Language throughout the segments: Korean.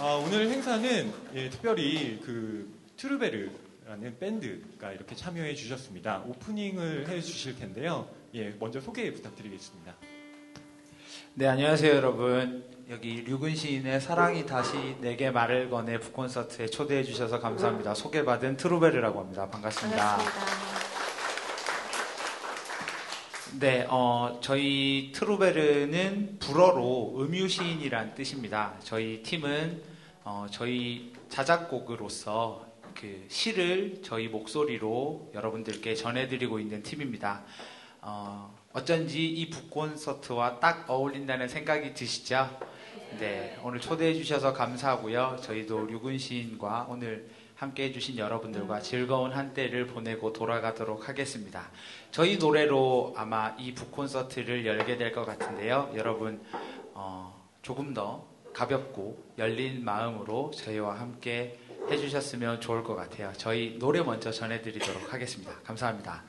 아, 오늘 행사는 예, 특별히 그 트루베르라는 밴드가 이렇게 참여해 주셨습니다. 오프닝을 해 주실 텐데요. 예, 먼저 소개 부탁드리겠습니다. 네, 안녕하세요, 여러분. 여기 류근 시인의 사랑이 다시 내게 말을 거네 북콘서트에 초대해 주셔서 감사합니다. 소개받은 트루베르라고 합니다. 반갑습니다. 반갑습니다. 네, 어, 저희 트루베르는 불어로 음유시인이란 뜻입니다. 저희 팀은 어, 저희 자작곡으로서 그 시를 저희 목소리로 여러분들께 전해드리고 있는 팀입니다. 어, 어쩐지 이 북콘서트와 딱 어울린다는 생각이 드시죠? 네, 오늘 초대해 주셔서 감사하고요. 저희도 류근 시인과 오늘 함께 해주신 여러분들과 즐거운 한때를 보내고 돌아가도록 하겠습니다. 저희 노래로 아마 이 북콘서트를 열게 될 것 같은데요. 여러분, 어, 조금 더 가볍고 열린 마음으로 저희와 함께 해주셨으면 좋을 것 같아요. 저희 노래 먼저 전해드리도록 하겠습니다. 감사합니다.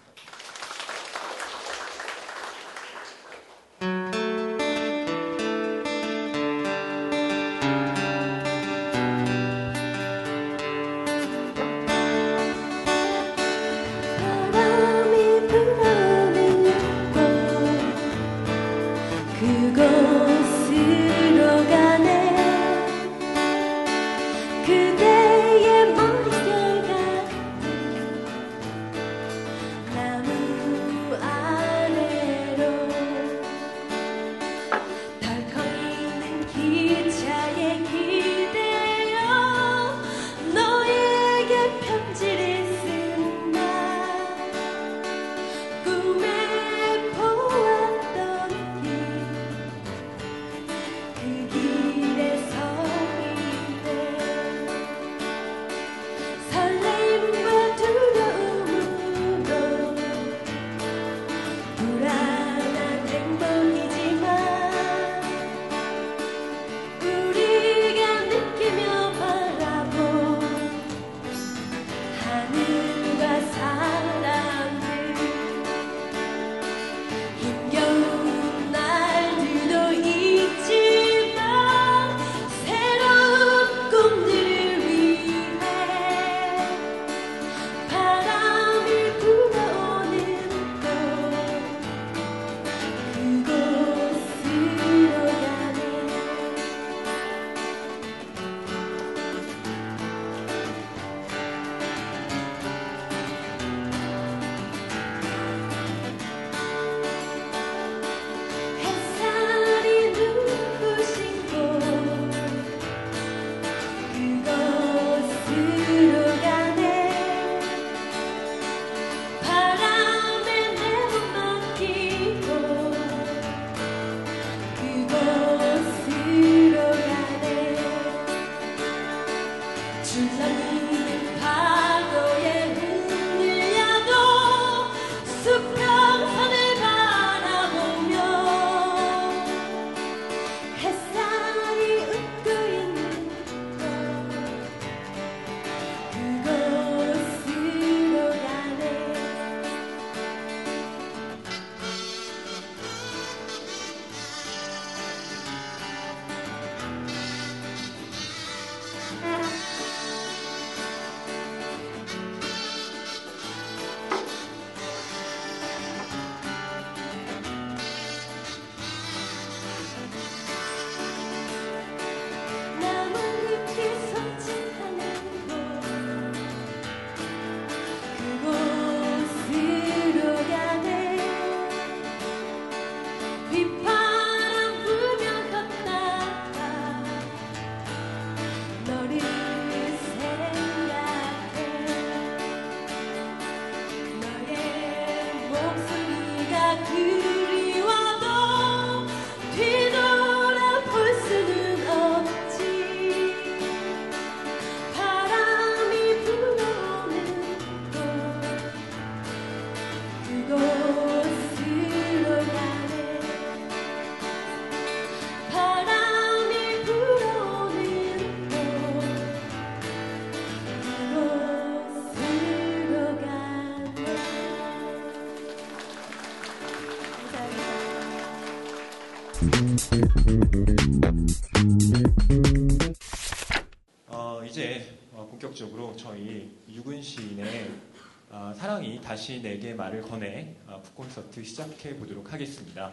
말을 거네 아, 북콘서트 시작해 보도록 하겠습니다.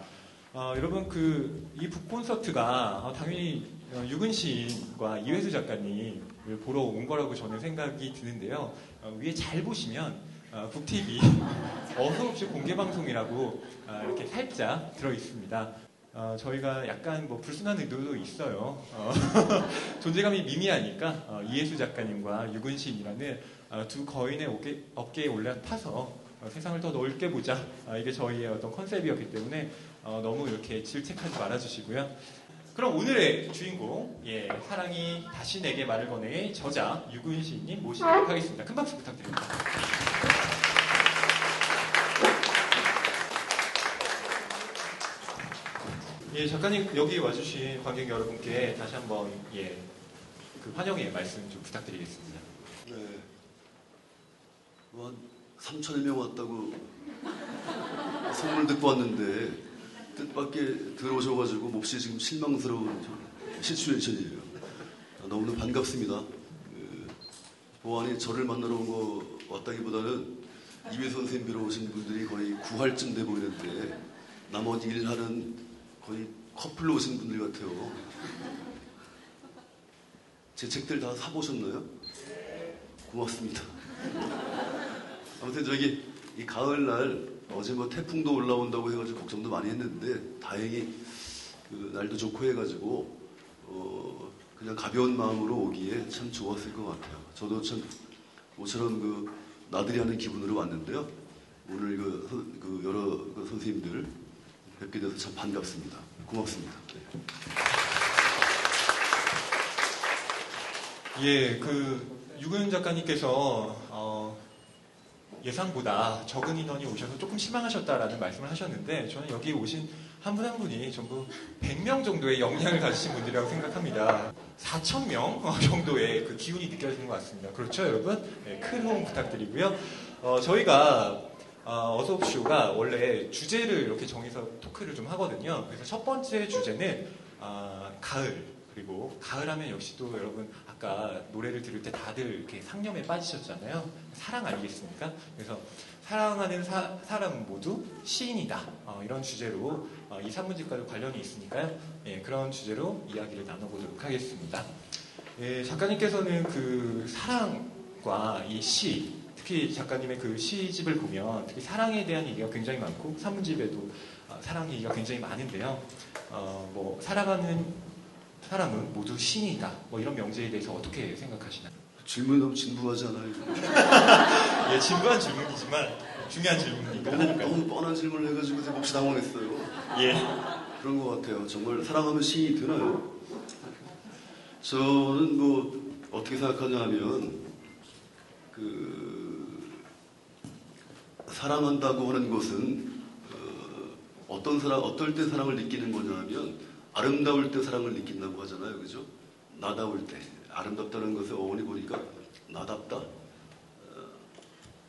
어, 여러분 그 이 북콘서트가 어, 당연히 어, 유근 시인과 이회수 작가님을 보러 온 거라고 저는 생각이 드는데요. 어, 위에 잘 보시면 어, 북TV 어서 없이 공개 방송이라고 아, 이렇게 살짝 들어 있습니다. 어, 저희가 약간 뭐 불순한 의도도 있어요. 어, 존재감이 미미하니까 어, 이예수 작가님과 유근신이라는 어, 두 거인의 어깨, 어깨에 올라 타서 어, 세상을 더 넓게 보자. 아, 이게 저희의 어떤 컨셉이었기 때문에 어, 너무 이렇게 질책하지 말아주시고요. 그럼 오늘의 주인공, 예, 사랑이 다시 내게 말을 거네의 저자 유근신님 모시도록 하겠습니다. 큰 박수 부탁드립니다. 예, 작가님 여기 와주신 관객 여러분께 다시 한번 예, 그 환영의 말씀 좀 부탁드리겠습니다. 네. 뭐 한 3천여 명 왔다고 소문을 듣고 왔는데 뜻밖의 들어오셔가지고 몹시 지금 실망스러운 시츄에이션이에요. 아, 너무나 반갑습니다. 그, 보안이 저를 만나러 온 거 왔다기보다는 이회 선생님 뵈러 오신 분들이 거의 구할쯤 돼 보이는데 나머지 일하는 거의 커플로 오신 분들 같아요. 제 책들 다 사보셨나요? 고맙습니다. 아무튼 저기 이 가을날 어제 뭐 태풍도 올라온다고 해가지고 걱정도 많이 했는데 다행히 그 날도 좋고 해가지고 어 그냥 가벼운 마음으로 오기에 참 좋았을 것 같아요. 저도 참 모처럼 그 나들이 하는 기분으로 왔는데요. 오늘 그, 선- 그 여러 그 선생님들 뵙게 돼서 참 반갑습니다. 고맙습니다. 네. 예, 그 유근 작가님께서 어, 예상보다 적은 인원이 오셔서 조금 실망하셨다라는 말씀을 하셨는데 저는 여기 오신 한 분 한 분이 전부 100명 정도의 역량을 가지신 분들이라고 생각합니다. 4천 명 정도의 그 기운이 느껴지는 것 같습니다. 그렇죠, 여러분? 네, 큰 호응 부탁드리고요. 어, 저희가 어, 어서옵쇼가 원래 주제를 이렇게 정해서 토크를 좀 하거든요. 그래서 첫 번째 주제는 아, 가을 그리고 가을 하면 역시 또 여러분 아까 노래를 들을 때 다들 이렇게 상념에 빠지셨잖아요. 사랑 아니겠습니까? 그래서 사랑하는 사, 람 모두 시인이다. 어, 이런 주제로 어, 이 산문집과도 관련이 있으니까요. 예, 그런 주제로 이야기를 나눠보도록 하겠습니다. 예, 작가님께서는 그 사랑과 이 시, 특히 작가님의 그 시집을 보면 특히 사랑에 대한 얘기가 굉장히 많고 산문집에도 어, 사랑 얘기가 굉장히 많은데요. 어, 뭐 사랑하는 사람은 모두 신이다. 뭐 이런 명제에 대해서 어떻게 생각하시나요? 질문이 너무 진부하지 않아요? 예, 진부한 질문이지만 중요한 질문이니까 너무, 하니까요. 너무 뻔한 질문을 해가지고 제가 몹시 당황했어요. 예. 그런 것 같아요. 정말 사랑하면 시인이 되나요? 저는 뭐 어떻게 생각하냐 하면 그 사랑한다고 하는 것은 어, 떤 사람 어떨 때 사랑을 느끼는 거냐 하면 아름다울 때 사랑을 느낀다고 하잖아요. 그죠? 나다울 때 아름답다는 것의 어원이 보니까 나답다 어,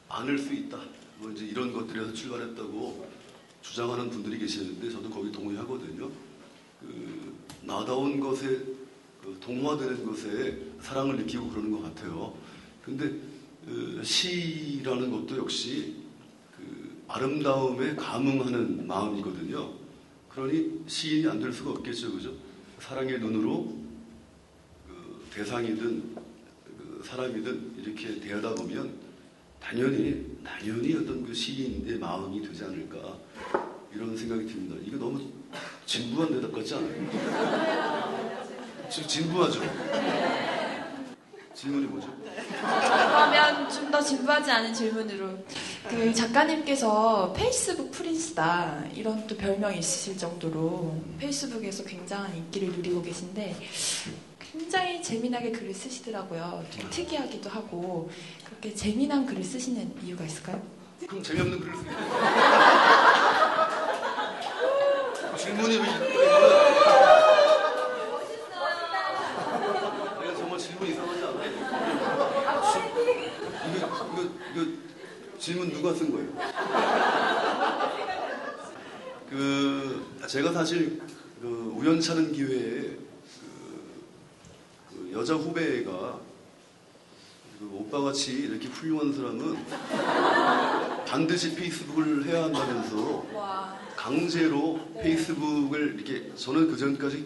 안을 수 있다 뭐 이제 이런 것들에서 출발했다고 주장하는 분들이 계시는데 저도 거기 동의하거든요. 그 나다운 것에 그 동화되는 것에 사랑을 느끼고 그러는 것 같아요. 근데 그 시라는 것도 역시 그 아름다움에 감흥하는 마음이거든요. 그러니 시인이 안 될 수가 없겠죠, 그죠? 사랑의 눈으로 그 대상이든 그 사람이든 이렇게 대하다 보면 당연히 당연히 어떤 그 시인의 마음이 되지 않을까 이런 생각이 듭니다. 이거 너무 진부한 대답 같지 않아요? 지금 진부하죠? 질문이 뭐죠? 그러면 좀 더 진부하지 않은 질문으로 그 작가님께서 페이스북 프린스다 이런 또 별명이 있으실 정도로 페이스북에서 굉장한 인기를 누리고 계신데 굉장히 재미나게 글을 쓰시더라고요. 좀 특이하기도 하고 그렇게 재미난 글을 쓰시는 이유가 있을까요? 그럼 재미없는 글을 쓰게 질문이 왜 내가 정말 질문 이상하지 않아요? 이거, 이거, 이거 질문 누가 쓴 거예요? 그 제가 사실 그 우연찮은 기회에 그, 그 여자 후배가 그 오빠 같이 이렇게 훌륭한 사람은 반드시 페이스북을 해야 한다면서 와. 강제로 페이스북을 이렇게 저는 그 전까지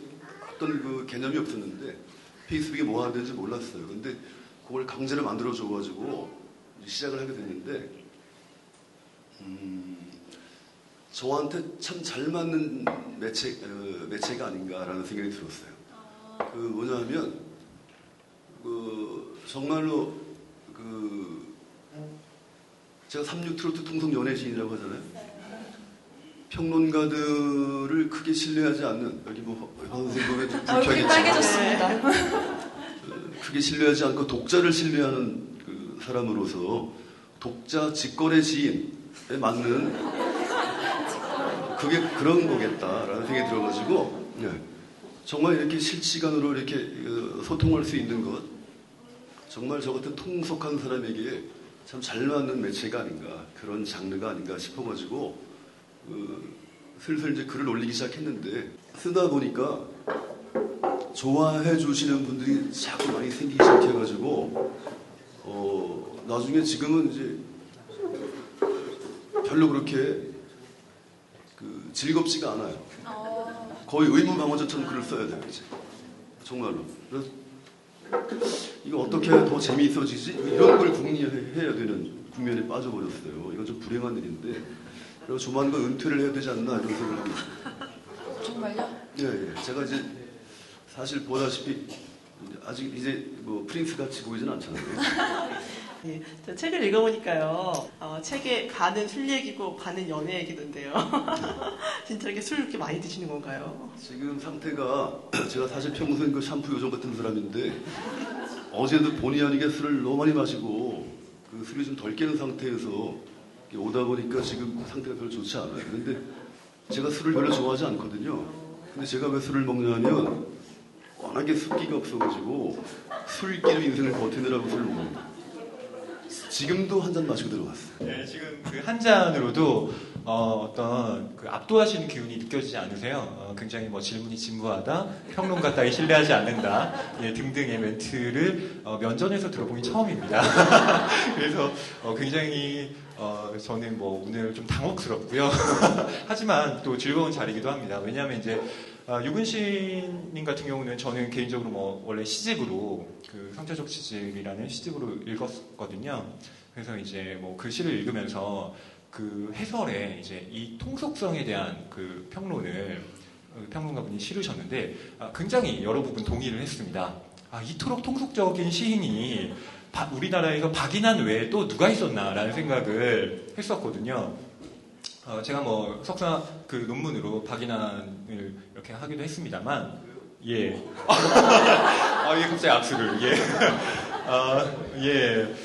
어떤 그 개념이 없었는데 페이스북이 뭐 하는지 몰랐어요. 근데 그걸 강제로 만들어 줘가지고 시작을 하게 됐는데 음, 저한테 참 잘 맞는 매체 어, 매체가 아닌가라는 생각이 들었어요. 그 뭐냐면 그 정말로 그 제가 36 트로트 통성 연예시인이라고 하잖아요. 평론가들을 크게 신뢰하지 않는 여기 뭐 선생님의 좀 얼굴이 불쾌하겠지만 빨개졌습니다. 크게 신뢰하지 않고 독자를 신뢰하는 그 사람으로서 독자 직거래 지인에 맞는 그게 그런 거겠다라는 생각이 들어가지고 예. 정말 이렇게 실시간으로 이렇게 어, 소통할 수 있는 것 정말 저 같은 통속한 사람에게 참 잘 맞는 매체가 아닌가 그런 장르가 아닌가 싶어가지고 그 슬슬 이제 글을 올리기 시작했는데 쓰다 보니까 좋아해 주시는 분들이 자꾸 많이 생기기 시작해가지고 어 나중에 지금은 이제 별로 그렇게 그 즐겁지가 않아요. 어, 거의 의문방어전처럼 글을 써야 돼요 이제 정말로. 그래서 이거 어떻게 더 재미있어지지? 이런 걸 궁리해야 되는 국면에 빠져버렸어요. 이건 좀 불행한 일인데 그리고 조만간 은퇴를 해야 되지 않나 이런 생각을 하고 있어요. 정말요? 예, 예. 제가 이제 사실 보다시피 아직 이제 뭐 프린스 같이 보이진 않잖아요. 예, 저 책을 읽어보니까요, 어, 책에 반은 술 얘기고 반은 연애 얘기던데요. 진짜 이렇게 술 이렇게 많이 드시는 건가요? 지금 상태가 제가 사실 평소에 그 샴푸 요정 같은 사람인데 어제도 본의 아니게 술을 너무 많이 마시고 그 술이 좀 덜 깨는 상태에서 오다 보니까 지금 상태가 별로 좋지 않아요. 근데 제가 술을 별로 좋아하지 않거든요. 근데 제가 왜 술을 먹냐면 워낙에 숫기가 없어가지고 술기로 인생을 버티느라고 술을 먹습니다. 지금도 한 잔 마시고 들어갔어요. 네, 지금 그 한 잔으로도 어, 떤 그 압도하시는 기운이 느껴지지 않으세요? 어, 굉장히 뭐 질문이 진부하다, 평론가 따위 신뢰하지 않는다 예, 등등의 멘트를 어, 면전에서 들어보기 처음입니다. 그래서 어, 굉장히 어, 저는 뭐 오늘 좀 당혹스럽고요. 하지만 또 즐거운 자리이기도 합니다. 왜냐하면 이제 아, 유근신님 같은 경우는 저는 개인적으로 뭐 원래 시집으로 그 상처적 시집이라는 시집으로 읽었거든요. 그래서 이제 뭐 그 시를 읽으면서 그 해설에 이제 이 통속성에 대한 그 평론을 어, 평론가분이 실으셨는데 아, 굉장히 여러 부분 동의를 했습니다. 아, 이토록 통속적인 시인이 바- 우리나라에서 박인환 외에 또 누가 있었나라는 생각을 했었거든요. 어, 제가 뭐 석사 그 논문으로 박인환을 이렇게 하기도 했습니다만, 예. 아, 예, 갑자기 악수를, 예. 아, 예.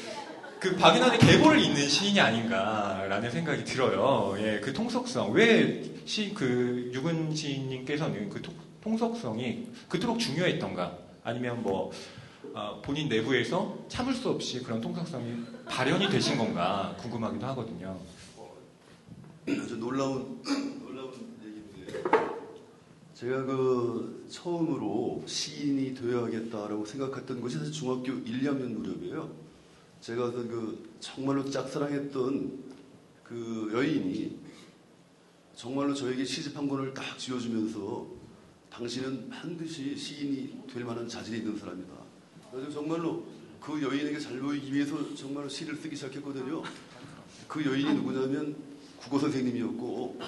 그 박인환의 계보를 잇는 시인이 아닌가라는 생각이 들어요. 예, 그 통속성. 왜 시, 그, 유근 시인님께서는 그 통- 통속성이 그토록 중요했던가? 아니면 뭐, 어, 본인 내부에서 참을 수 없이 그런 통속성이 발현이 되신 건가 궁금하기도 하거든요. 아주 놀라운 놀라운 얘기인데 제가 그 처음으로 시인이 되어야겠다라고 생각했던 것이 사실 중학교 1, 2학년 무렵이에요. 제가 어떤 그 정말로 짝사랑했던 그 여인이 정말로 저에게 시집 한 권을 딱 지어주면서 당신은 반드시 시인이 될 만한 자질이 있는 사람이다. 그래서 정말로 그 여인에게 잘 보이기 위해서 정말로 시를 쓰기 시작했거든요. 그 여인이 누구냐면 국어 선생님이었고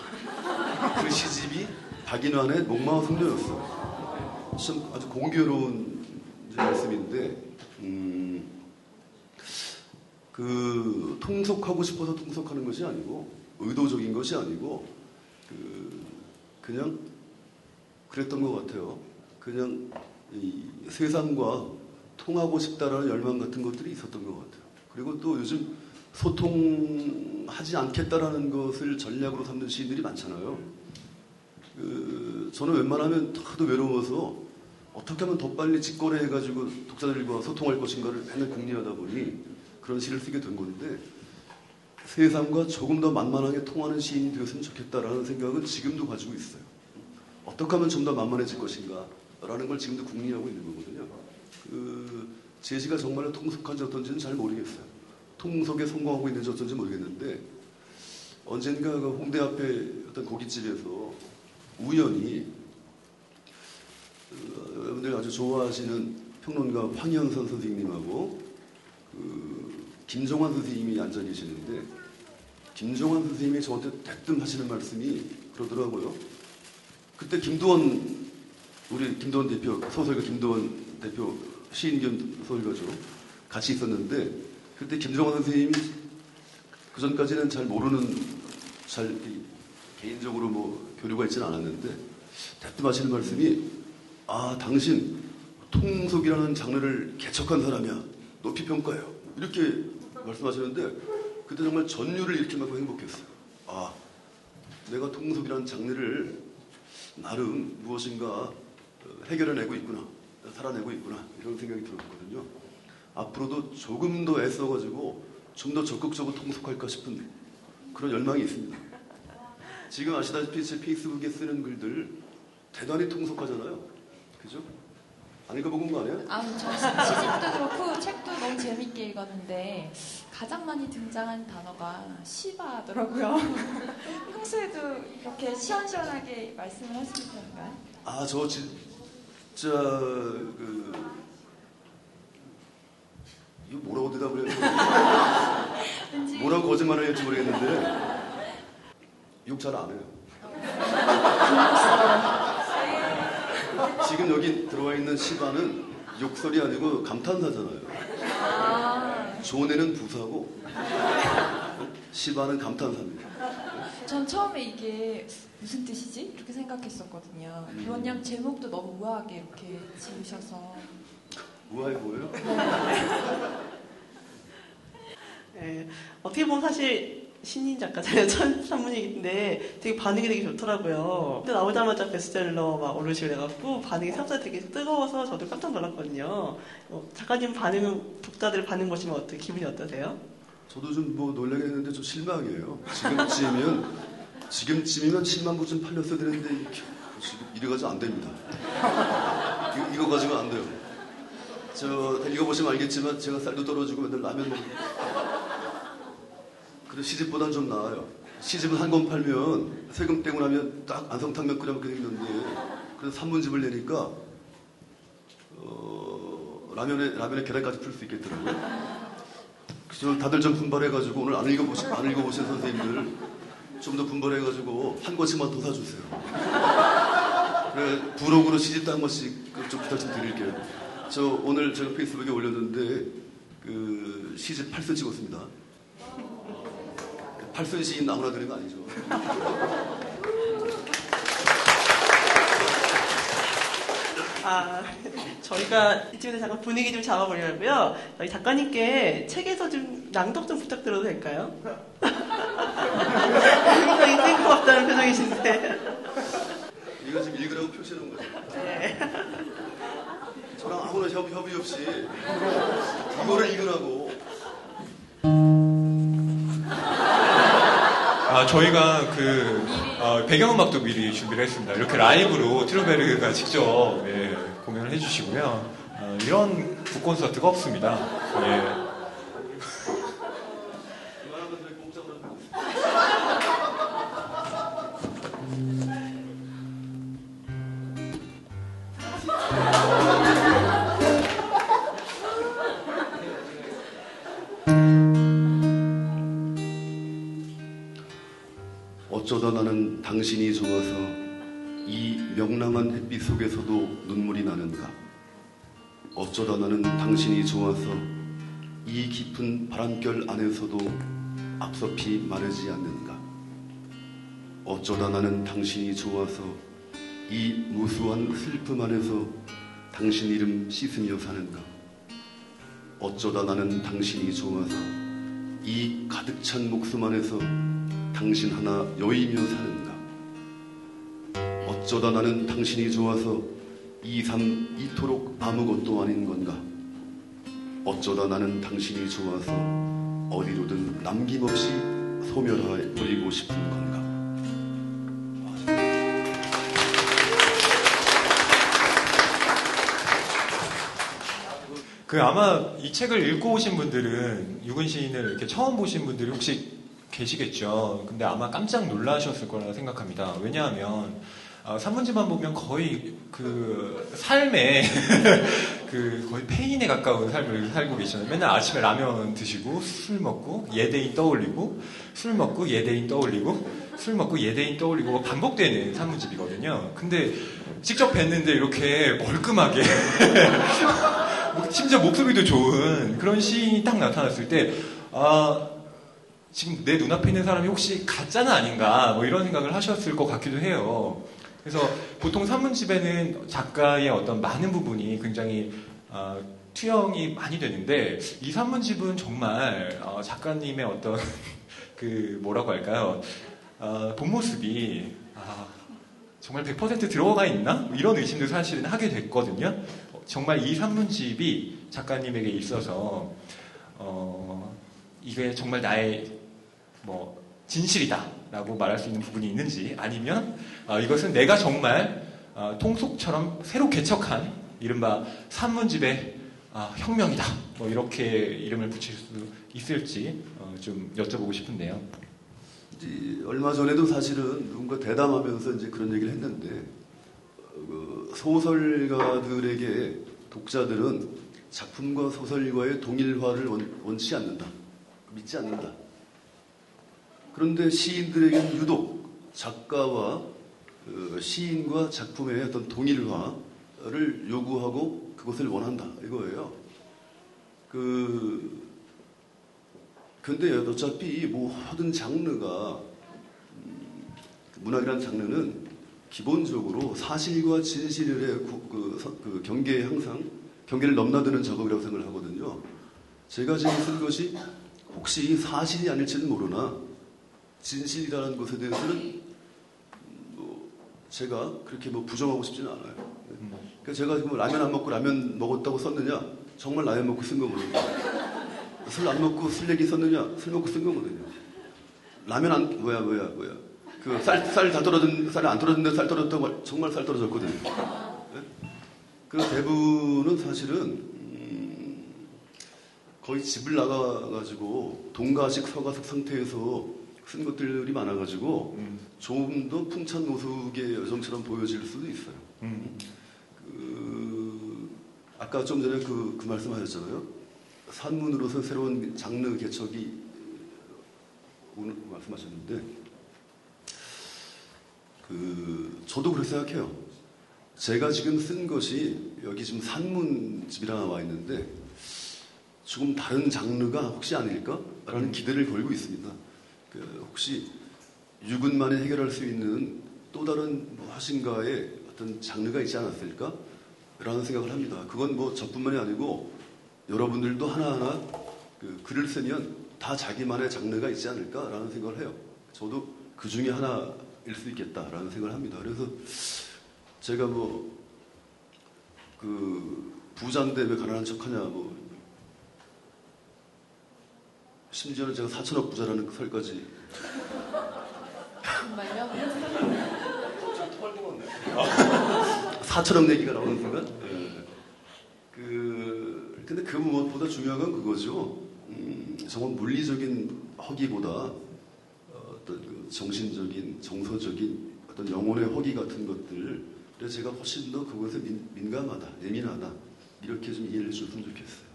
그 시집이 박인환의 목마와 숙녀였어요. 참 아주 공교로운 말씀인데 음, 그 통속하고 싶어서 통속하는 것이 아니고 의도적인 것이 아니고 그 그냥 그랬던 것 같아요. 그냥 이 세상과 통하고 싶다라는 열망 같은 것들이 있었던 것 같아요. 그리고 또 요즘 소통 하지 않겠다라는 것을 전략으로 삼는 시인들이 많잖아요. 그, 저는 웬만하면 하도 외로워서 어떻게 하면 더 빨리 직거래해가지고 독자들과 소통할 것인가를 맨날 궁리하다 보니 그런 시를 쓰게 된 건데 세상과 조금 더 만만하게 통하는 시인이 되었으면 좋겠다라는 생각은 지금도 가지고 있어요. 어떻게 하면 좀 더 만만해질 것인가 라는 걸 지금도 궁리하고 있는 거거든요. 그 제시가 정말로 통속한지 어떤지는 잘 모르겠어요. 통속에 성공하고 있는지 어떤지 모르겠는데 언젠가 그 홍대 앞에 어떤 고깃집에서 우연히 어, 여러분들 아주 좋아하시는 평론가 황현선 선생님하고 그 김종환 선생님이 앉아 계시는데 김종환 선생님이 저한테 대뜸 하시는 말씀이 그러더라고요. 그때 김도원 우리 김도원 대표 소설가 김도원 대표 시인 겸 소설가죠. 같이 있었는데 그때 김종환 선생님이 그 전까지는 잘 모르는 잘 이- 개인적으로 뭐 교류가 있지는 않았는데 대뜸 하시는 말씀이 아 당신 통속이라는 장르를 개척한 사람이야 높이 평가해요 이렇게 말씀하시는데 그때 정말 전율을 일으키만고 행복했어요. 아 내가 통속이라는 장르를 나름 무엇인가 어, 해결해내고 있구나 살아내고 있구나 이런 생각이 들었거든요. 앞으로도 조금 더 애써가지고 좀 더 적극적으로 통속할까 싶은 그런 열망이 있습니다. 지금 아시다시피 제 페이스북에 쓰는 글들 대단히 통속하잖아요. 그죠? 안 읽어본 거 아니에요? 아, 저 시- 시집도 그렇고 책도 너무 재밌게 읽었는데 가장 많이 등장한 단어가 시바더라고요. 평소에도 이렇게 시원시원하게 말씀을 하시는 편인가요? 아, 저 진짜 그 이거 뭐라고 대답을 해야 뭐라고 거짓말을 할지 모르겠는데 욕 잘 안 해요. 지금 여기 들어와 있는 시바는 욕설이 아니고 감탄사잖아요. 아, 조네는 부사고 시바는 감탄사입니다. 전 처음에 이게 무슨 뜻이지? 이렇게 생각했었거든요. 왜냐면 제목도 너무 우아하게 이렇게 지으셔서 우아해 보여요? 예, 어떻게 보면 사실 신인 작가잖아요. 첫 산문인데 되게 반응이 되게 좋더라고요. 근데 나오자마자 베스트셀러 막 오르시고 해갖고 반응이 생각보다 되게 뜨거워서 저도 깜짝 놀랐거든요. 어, 작가님 반응은 독자들 반응 보시면 어떻게 기분이 어떠세요? 저도 좀 뭐 놀라게 했는데 좀 실망이에요. 지금쯤이면 지금쯤이면 7만 부쯤 팔렸어야 되는데 지금 이래가지고 안 됩니다. 이거, 이거 가지고 안 돼요. 저 읽어보시면 알겠지만 제가 쌀도 떨어지고 맨날 라면 먹고 그래도 시집보단 좀 나아요. 시집은 한 권 팔면 세금 떼고 나면 딱 안성탕면 끓여 먹게 생겼는데 그래서 산문집을 내니까 어, 라면에 라면에 계란까지 풀 수 있겠더라고요. 그래서 다들 좀 분발해가지고 오늘 안 읽어보신 안 읽어보신 선생님들 좀 더 분발해가지고 한 권씩만 더 사주세요. 그래 부록으로 시집도 한 권씩 좀 부탁 좀 드릴게요. 저 오늘 제가 페이스북에 올렸는데 그 시집 8선 찍었습니다. 8선 시인 되는 거 아니죠. 아, 저희가 이쯤에서 잠깐 분위기 좀 잡아보려고요. 저희 작가님께 책에서 좀 낭독 좀 부탁드려도 될까요? 굉장히 뜬금 없다는 표정이신데. 이거 지금 읽으라고 표시해 놓은 거죠. 네. 저랑 아무런 협의, 협의 없이 이거를 읽으라고. 아, 저희가 그 어, 배경음악도 미리 준비를 했습니다. 이렇게 라이브로 트루베르가 직접 예, 공연을 해주시고요. 어, 이런 북콘서트가 없습니다. 예. 당신이 좋아서 이 명랑한 햇빛 속에서도 눈물이 나는가? 어쩌다 나는 당신이 좋아서 이 깊은 바람결 안에서도 앞서피 마르지 않는가? 어쩌다 나는 당신이 좋아서 이 무수한 슬픔 안에서 당신 이름 씻으며 사는가? 어쩌다 나는 당신이 좋아서 이 가득 찬 목숨 안에서 당신 하나 여이며 사는가? 어쩌다 나는 당신이 좋아서 이삶 이토록 아무것도 아닌 건가? 어쩌다 나는 당신이 좋아서 어디로든 남김없이 소멸해 버리고 싶은 건가? 그 아마 이 책을 읽고 오신 분들은 유근 시인을 이렇게 처음 보신 분들이 혹시 계시겠죠. 근데 아마 깜짝 놀라셨을 거라 생각합니다. 왜냐하면 어, 산문지만 보면 거의 그 삶에 그 거의 페인에 가까운 삶을 살고 계시잖아요. 맨날 아침에 라면 드시고 술 먹고 예대인 떠올리고 술 먹고 예대인 떠올리고 술 먹고 예대인 떠올리고 반복되는 산문집이거든요. 근데 직접 뵀는데 이렇게 멀끔하게 뭐 심지어 목소리도 좋은 그런 시인이 딱 나타났을 때, 아, 지금 내 눈앞에 있는 사람이 혹시 가짜는 아닌가, 뭐 이런 생각을 하셨을 것 같기도 해요. 그래서 보통 산문집에는 작가의 어떤 많은 부분이 굉장히 아, 투영이 많이 되는데, 이 산문집은 정말 어, 작가님의 어떤 그 뭐라고 할까요? 어, 본 모습이 아, 정말 100% 들어가 있나? 뭐 이런 의심도 사실은 하게 됐거든요. 어, 정말 이 산문집이 작가님에게 있어서 어, 이게 정말 나의 뭐 진실이다 라고 말할 수 있는 부분이 있는지 아니면 어, 이것은 내가 정말 어, 통속처럼 새로 개척한 이른바 산문집의 아, 혁명이다. 뭐 이렇게 이름을 붙일 수 있을지 어, 좀 여쭤보고 싶은데요. 얼마 전에도 사실은 누군가 대담하면서 이제 그런 얘기를 했는데 어, 그 소설가들에게 독자들은 작품과 소설과의 동일화를 원, 원치 않는다. 믿지 않는다. 그런데 시인들에게는 유독 작가와 어, 시인과 작품의 어떤 동일화를 요구하고 그것을 원한다. 이거예요. 그 근데 어차피 모든 장르가 음, 그 문학이라는 장르는 기본적으로 사실과 진실의 구- 그, 서- 그 경계에 항상 경계를 넘나드는 작업이라고 생각을 하거든요. 제가 지금 쓴 것이 혹시 사실이 아닐지는 모르나 진실이라는 것에 대해서는 음, 뭐 제가 그렇게 뭐 부정하고 싶지는 않아요. 그러니까 제가 지금 라면 안 먹고 라면 먹었다고 썼느냐? 정말 라면 먹고 쓴 거거든요. 술 안 먹고 술 얘기 썼느냐? 술 먹고 쓴 거거든요. 라면 안 뭐야 뭐야 뭐야 그 쌀 쌀 다 떨어진 쌀이 안 떨어졌는데 쌀 떨어졌다고 말- 정말 쌀 떨어졌거든요. 네? 그 대부분은 사실은 음, 거의 집을 나가가지고 동가식 서가식 상태에서 쓴 것들이 많아가지고 음, 조금 더 풍찬 노숙의 여정처럼 보여질 수도 있어요. 음, 그 아까 좀 전에 그, 그 말씀하셨잖아요. 산문으로서 새로운 장르 개척이 오늘 말씀하셨는데 그 저도 그렇게 생각해요. 제가 지금 쓴 것이 여기 지금 산문집이라 나와 있는데 조금 다른 장르가 혹시 아닐까라는 기대를 걸고 있습니다. 그 혹시 유근만이 해결할 수 있는 또 다른 뭐 화신가의 어떤 장르가 있지 않았을까? 라는 생각을 합니다. 그건 뭐 저뿐만이 아니고 여러분들도 하나하나 그 글을 쓰면 다 자기만의 장르가 있지 않을까라는 생각을 해요. 저도 그 중에 하나일 수 있겠다라는 생각을 합니다. 그래서 제가 뭐 그 부자인데 왜 가난한 척하냐 뭐 심지어는 제가 4천억 부자라는 그 설까지 정말요? 4천억 내기가 나오는 순간 예. 그 근데 그 무엇보다 중요한 건 그거죠. 음, 정말 물리적인 허기보다 어, 어떤 그 정신적인 정서적인 어떤 영혼의 허기 같은 것들을 제가 훨씬 더 그것에 민, 민감하다, 예민하다 이렇게 좀 이해를 줬으면 좋겠어요.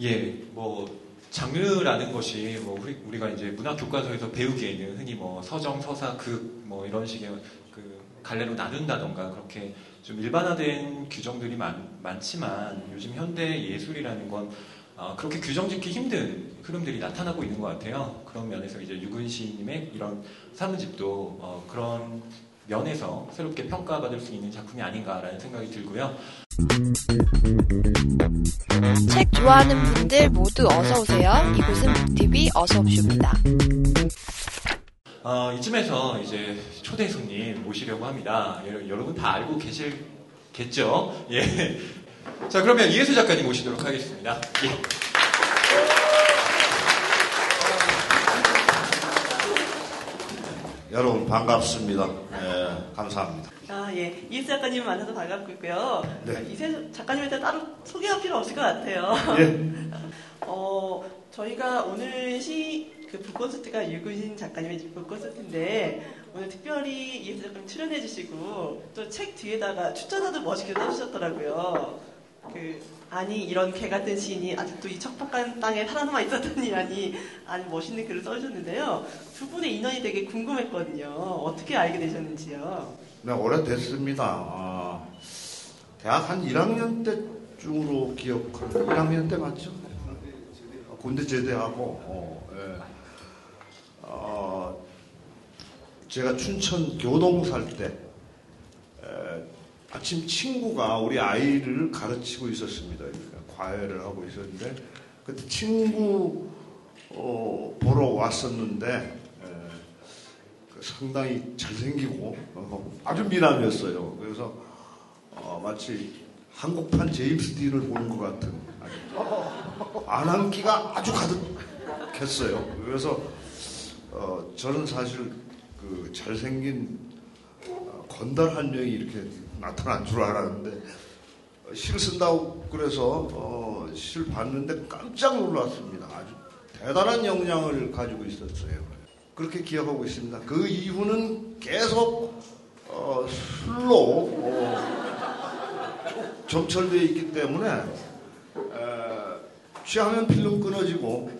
예, 뭐 장르라는 것이 뭐 우리, 우리가 이제 문학 교과서에서 배우기에는 흔히 뭐 서정, 서사, 극 뭐 이런 식의 그 갈래로 나눈다던가 그렇게 좀 일반화된 규정들이 많, 많지만 요즘 현대 예술이라는 건 어, 그렇게 규정 짓기 힘든 흐름들이 나타나고 있는 것 같아요. 그런 면에서 이제 유근 시인님의 이런 사문집도 어, 그런 면에서 새롭게 평가받을 수 있는 작품이 아닌가라는 생각이 들고요. 책 좋아하는 분들 모두 어서 오세요. 이곳은 북TV 어서 옵쇼입니다. 어, 이쯤에서 이제 초대 손님 모시려고 합니다. 여- 여러분 다 알고 계실겠죠? 예. 자, 그러면 이혜수 작가님 모시도록 하겠습니다. 예. 여러분 반갑습니다. 예, 감사합니다. 아, 예. 이수 작가님 만나서 반갑고요. 네. 이세 작가님에 대해 따로 소개할 필요 없을 것 같아요. 예. 어, 저희가 오늘 시, 그 북콘서트가 유근신 작가님의 북콘서트인데, 오늘 특별히 이수 작가님 출연해 주시고, 또 책 뒤에다가 추천사도 멋있게 써주셨더라고요. 그, 아니, 이런 개 같은 시인이 아직도 이 척박한 땅에 살아남아 있었더니라니, 아니, 멋있는 글을 써주셨는데요. 두 분의 인연이 되게 궁금했거든요. 어떻게 알게 되셨는지요? 네, 오래됐습니다. 아, 대학 한 1학년 때쯤으로 기억합니다. 1학년 때 맞죠? 군대 제대하고, 어, 예. 어, 제가 춘천 교동 살 때, 에, 아침 친구가 우리 아이를 가르치고 있었습니다. 과외를 하고 있었는데, 그때 친구 어, 보러 왔었는데, 에, 그 상당히 잘생기고 어, 아주 미남이었어요. 그래서 어, 마치 한국판 제임스 딘을 보는 것 같은 안한기가 아주 가득했어요. 그래서 어, 저는 사실 그 잘생긴 어, 건달 한 명이 이렇게 나타난 줄 알았는데 어, 시를 쓴다고 그래서 어, 시를 봤는데 깜짝 놀랐습니다. 아주 대단한 역량을 가지고 있었어요. 그렇게 기억하고 있습니다. 그 이후는 계속 어, 술로 어, 점철되어 있기 때문에 에, 취하면 필름 끊어지고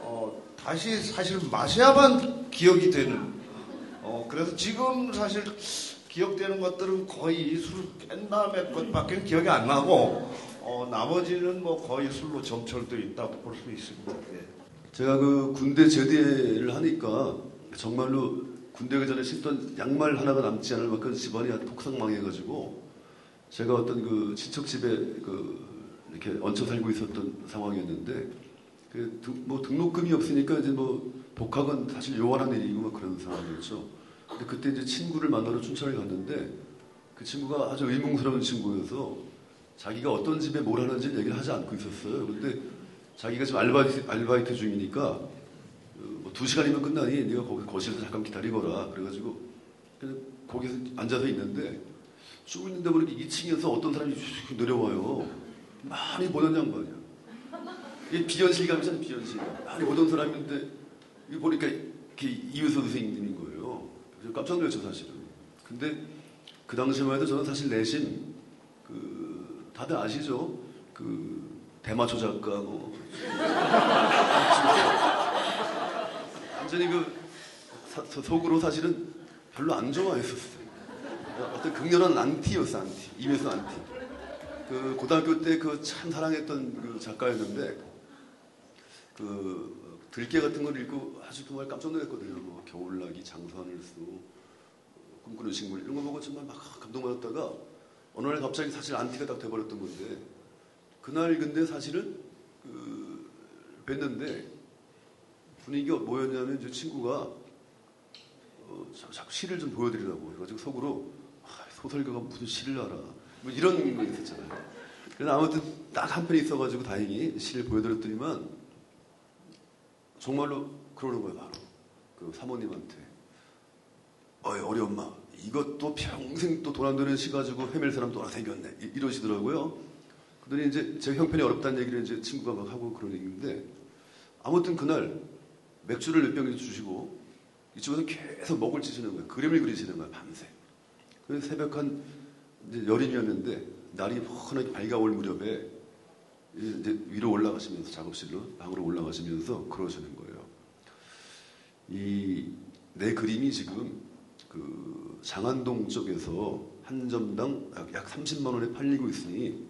어, 다시 사실 마셔야만 기억이 되는 어, 그래서 지금 사실 기억되는 것들은 거의 술깬 다음에 것밖에 기억이 안 나고 어, 나머지는 뭐 거의 술로 점철되어 있다고 볼 수 있습니다. 예. 제가 그 군대 제대를 하니까 정말로 군대 그 전에 신던 양말 하나가 남지 않을 만큼 집안이 폭삭망해가지고 제가 어떤 그 친척 집에 그 이렇게 얹혀 살고 있었던 상황이었는데 그뭐 등록금이 없으니까 이제 뭐 복학은 사실 요원한 일이고 막 그런 상황이었죠. 근데 그때 이제 친구를 만나러 춘천을 갔는데 그 친구가 아주 의문스러운 친구여서 자기가 어떤 집에 뭘 하는지 얘기를 하지 않고 있었어요. 근데 자기가 지금 알바이트, 알바이트 중이니까 어, 뭐두 시간이면 끝나니 네가 거기 거실에서 잠깐 기다리거라. 그래가지고 그냥 거기서 앉아서 있는데 쭉 있는데 보니까 2층에서 어떤 사람이 쭉 내려와요. 많이 보던 양반이야. 이게 비현실감이잖아 비현실감. 많이 보던 사람인데 이거 보니까 이효서 선생님인 거예요. 그래서 깜짝 놀랐죠 사실은. 근데 그 당시만 해도 저는 사실 내심 그 다들 아시죠? 그 대마초 작가 뭐 완전히 그 사- 서- 속으로 사실은 별로 안 좋아했었어요. 어떤 극렬한 안티였어 안티 입에서 안티. 그 고등학교 때 그 참 사랑했던 그 작가였는데 그 들개 같은 걸 읽고 아주 정말 깜짝 놀랐거든요. 뭐 겨울나기 쓰고 꿈꾸는 식물 이런 거 보고 정말 막 감동받았다가 어느 날 갑자기 사실 안티가 딱 돼버렸던 건데 그날 근데 사실은 그 뵀는데 분위기가 뭐였냐면 제 친구가 어, 자- 자꾸 시를 좀 보여드리라고 해가지고 속으로 아, 소설가가 무슨 시를 알아 뭐 이런 거 있었잖아요. 그래서 아무튼 딱 한 편이 있어가지고 다행히 시를 보여드렸더니만 정말로 그러는 거예요 바로 그 사모님한테 어이 어리 엄마 이것도 평생 또 돈 안 되는 시 가지고 헤맬 사람 또 하나 생겼네 이- 이러시더라고요. 그러더니 이제 제 형편이 어렵다는 얘기를 이제 친구가 막 하고 그런 얘기인데 아무튼 그날 맥주를 몇 병 주시고 이쪽에서 계속 먹을 치시는 거예요. 그림을 그리시는 거예요 밤새. 그래서 새벽 한 이제 여름이었는데 날이 환하게 밝아올 무렵에 이제 위로 올라가시면서 작업실로 방으로 올라가시면서 그러시는 거예요. 이 내 그림이 지금 그 장안동 쪽에서 한 점당 약- 약 30만 원에 팔리고 있으니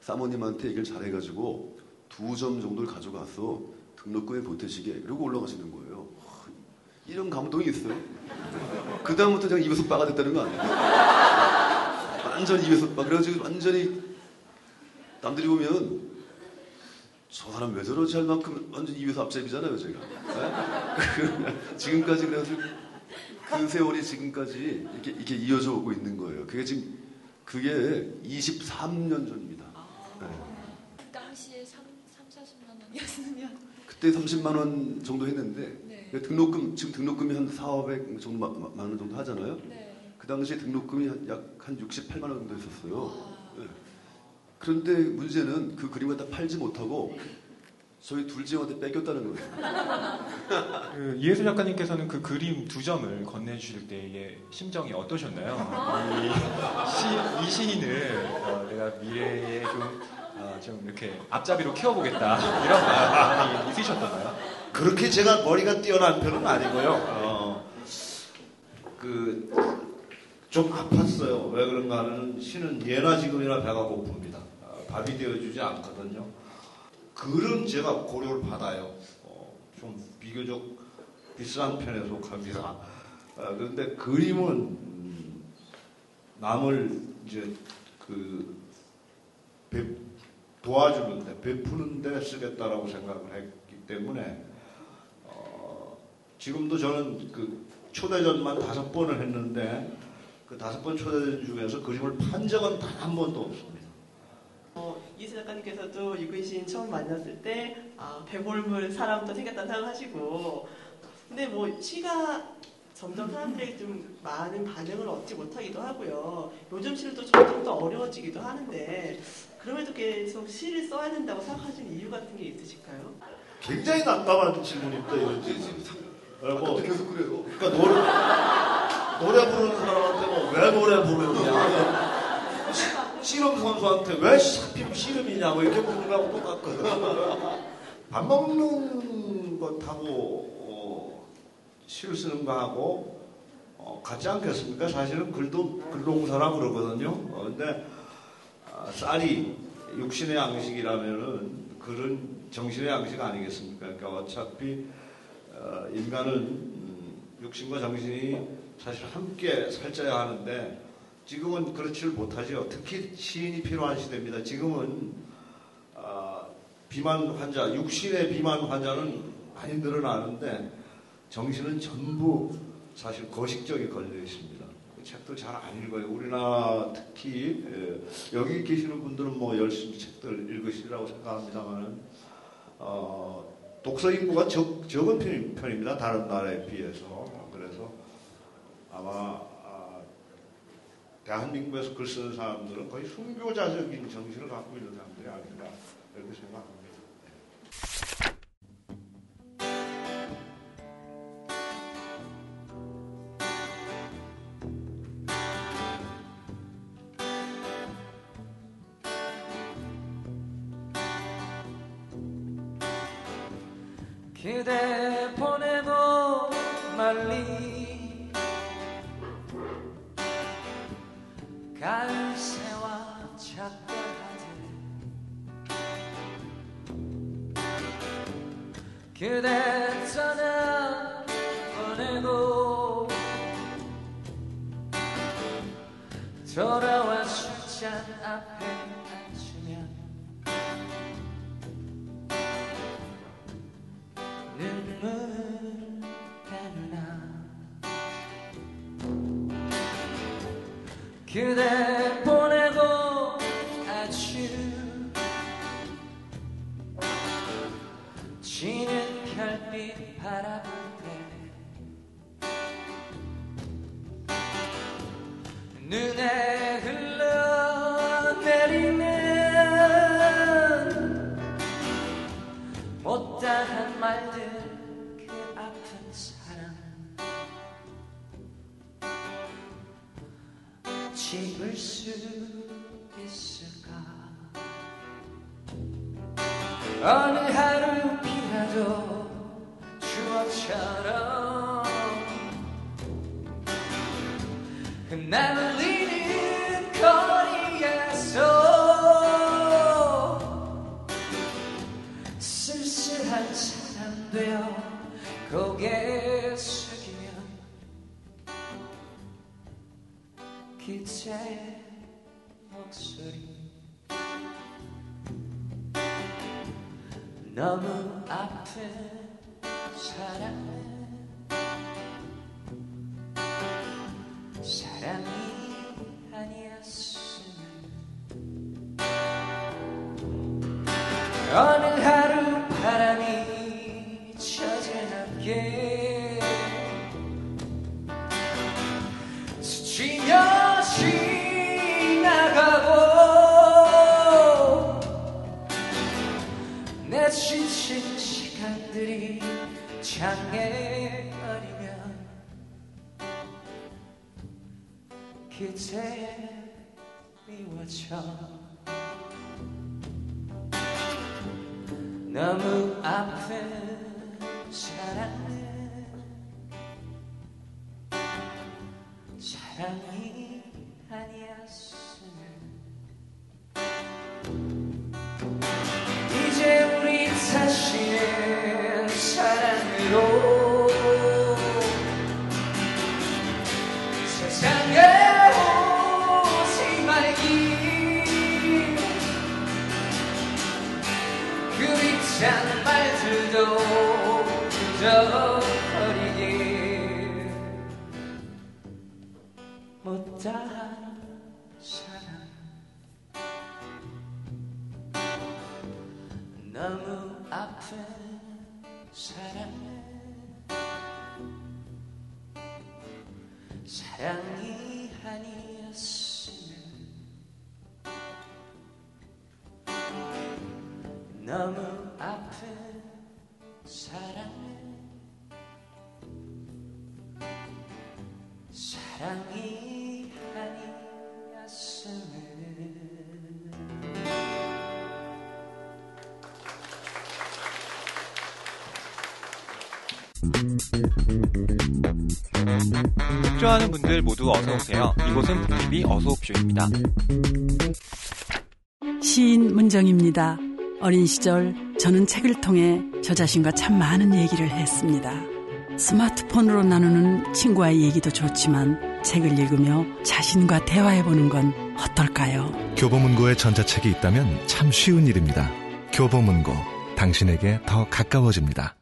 사모님한테 얘기를 잘해가지고 두 점 정도를 가져가서 등록금에 보태시게 그러고 올라가시는 거예요. 하, 이런 감동이 있어요. 그 다음부터 제가 입에서 빠가 됐다는 거 아니에요? 완전히 입에서 빠. 그래가지고 완전히 남들이 보면 저 사람 왜 저러지 할 만큼 완전 입에서 앞잡이잖아요, 제가. 네? 지금까지 그래가지고 그 세월이 지금까지 이렇게, 이렇게 이어져 오고 있는 거예요. 그게 지금 그게 23년 전입니다. 네. 그 당시에 3, 3 40만 원이었으면 그때 30만 원 정도 했는데 네. 그 등록금 지금 등록금이 한 4, 500 정도 마- 마- 만원 정도 하잖아요. 네. 그 당시에 등록금이 약 한 68만 원 정도 했었어요. 예. 그런데 문제는 그 그림을 다 팔지 못하고 저희 둘째한테 뺏겼다는 거예요. 그 이혜수 작가님께서는 그 그림 두 점을 건네주실 때의 심정이 어떠셨나요? 이, 시, 이 시인을 어, 내가 미래에 좀, 어, 좀 이렇게 앞잡이로 키워보겠다 이런 마음이 있으셨던가요? 그렇게 제가 머리가 뛰어난 편은 아니고요. 어, 그, 좀 아팠어요. 왜 그런가 하면 시는 예나 지금이나 배가 고픕니다. 어, 밥이 되어주지 않거든요. 글은 제가 고려를 받아요. 어, 좀 비교적 비싼 편에 속합니다. 어, 그런데 그림은 음, 남을 이제 그 배- 도와주는데 베푸는데 쓰겠다라고 생각을 했기 때문에 어, 지금도 저는 그 초대전만 다섯 번을 했는데 그 다섯 번 초대전 중에서 그림을 판 적은 단 한 번도 없습니다. 어, 이수 작가님께서도 유근 시인 처음 만났을 때 아, 배골물 사람도 생겼다는 생각하시고 근데 뭐 시가 점점 사람들에게 좀 많은 반응을 얻지 못하기도 하고요. 요즘 시도 점점 더 어려워지기도 하는데 그럼에도 계속 시를 써야 된다고 생각하시는 이유 같은 게 있으실까요? 굉장히 난감한 질문입니다. 이런 질문. 어, 뭐, 계속 그래요. 그러니까 노래, 노래 부르는 사람한테 뭐 왜 노래 부르느냐. 시- 씨름 선수한테 왜 하필 씨름이냐고 이렇게 부르는 거하고 똑같거든. 밥 먹는 것하고 어, 시를 쓰는 거하고 어, 같지 않겠습니까? 사실은 글도 글농사라 그러거든요. 어, 근데 아, 쌀이 육신의 양식이라면은 글은 정신의 양식 아니겠습니까? 그러니까 어차피 어, 인간은 음, 육신과 정신이 사실 함께 살쪄야 하는데 지금은 그렇지를 못하죠. 특히 시인이 필요한 시대입니다. 지금은 아, 비만 환자, 육신의 비만 환자는 많이 늘어나는데 정신은 전부 사실 거식적에 걸려 있습니다. 그 책도 잘 안 읽어요. 우리나라 특히 예, 여기 계시는 분들은 뭐 열심히 책들 읽으시리라고 생각합니다만은 어, 독서 인구가 적, 적은 편, 편입니다. 다른 나라에 비해서. 아마 아, 대한민국에서 글 쓰는 사람들은 거의 순교자적인 정신을 갖고 있는 사람들이 아닌가 이렇게 생각합니다. 그대 보내고 멀리 그 내치친 시간들이 장애 아니면 기체에 미워져. 너무 아픈 사랑은 사랑이 아니었어. 책 좋아하는 분들 모두 어서 오세요. 이곳은 북TV 어서옵쇼입니다. 시인 문정입니다. 어린 시절 저는 책을 통해 저 자신과 참 많은 얘기를 했습니다. 스마트폰으로 나누는 친구와의 얘기도 좋지만 책을 읽으며 자신과 대화해보는 건 어떨까요? 교보문고에 전자책이 있다면 참 쉬운 일입니다. 교보문고, 당신에게 더 가까워집니다.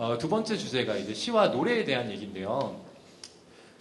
어, 두 번째 주제가 이제 시와 노래에 대한 얘기인데요.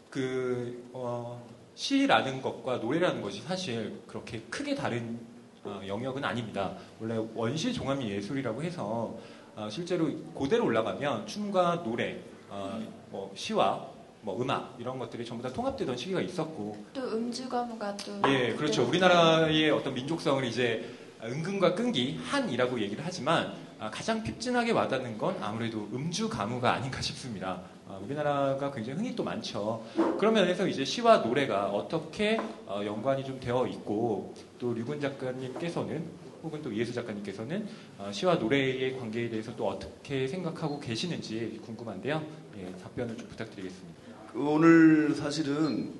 그 어, 시라는 것과 노래라는 것이 사실 그렇게 크게 다른 어, 영역은 아닙니다. 원래 원시 종합 예술이라고 해서 어, 실제로 고대로 올라가면 춤과 노래, 어, 뭐 시와 뭐 음악 이런 것들이 전부 다 통합되던 시기가 있었고 또 음주가무가 또 예, 그렇죠. 우리나라의 어떤 민족성을 이제 은근과 끈기 한이라고 얘기를 하지만 아, 가장 핍진하게 와닿는 건 아무래도 음주 가무가 아닌가 싶습니다. 아, 우리나라가 굉장히 흥이 또 많죠. 그런 면에서 이제 시와 노래가 어떻게 어, 연관이 좀 되어 있고 또 류근 작가님께서는 혹은 또 이예수 작가님께서는 어, 시와 노래의 관계에 대해서 또 어떻게 생각하고 계시는지 궁금한데요. 예, 답변을 좀 부탁드리겠습니다. 그 오늘 사실은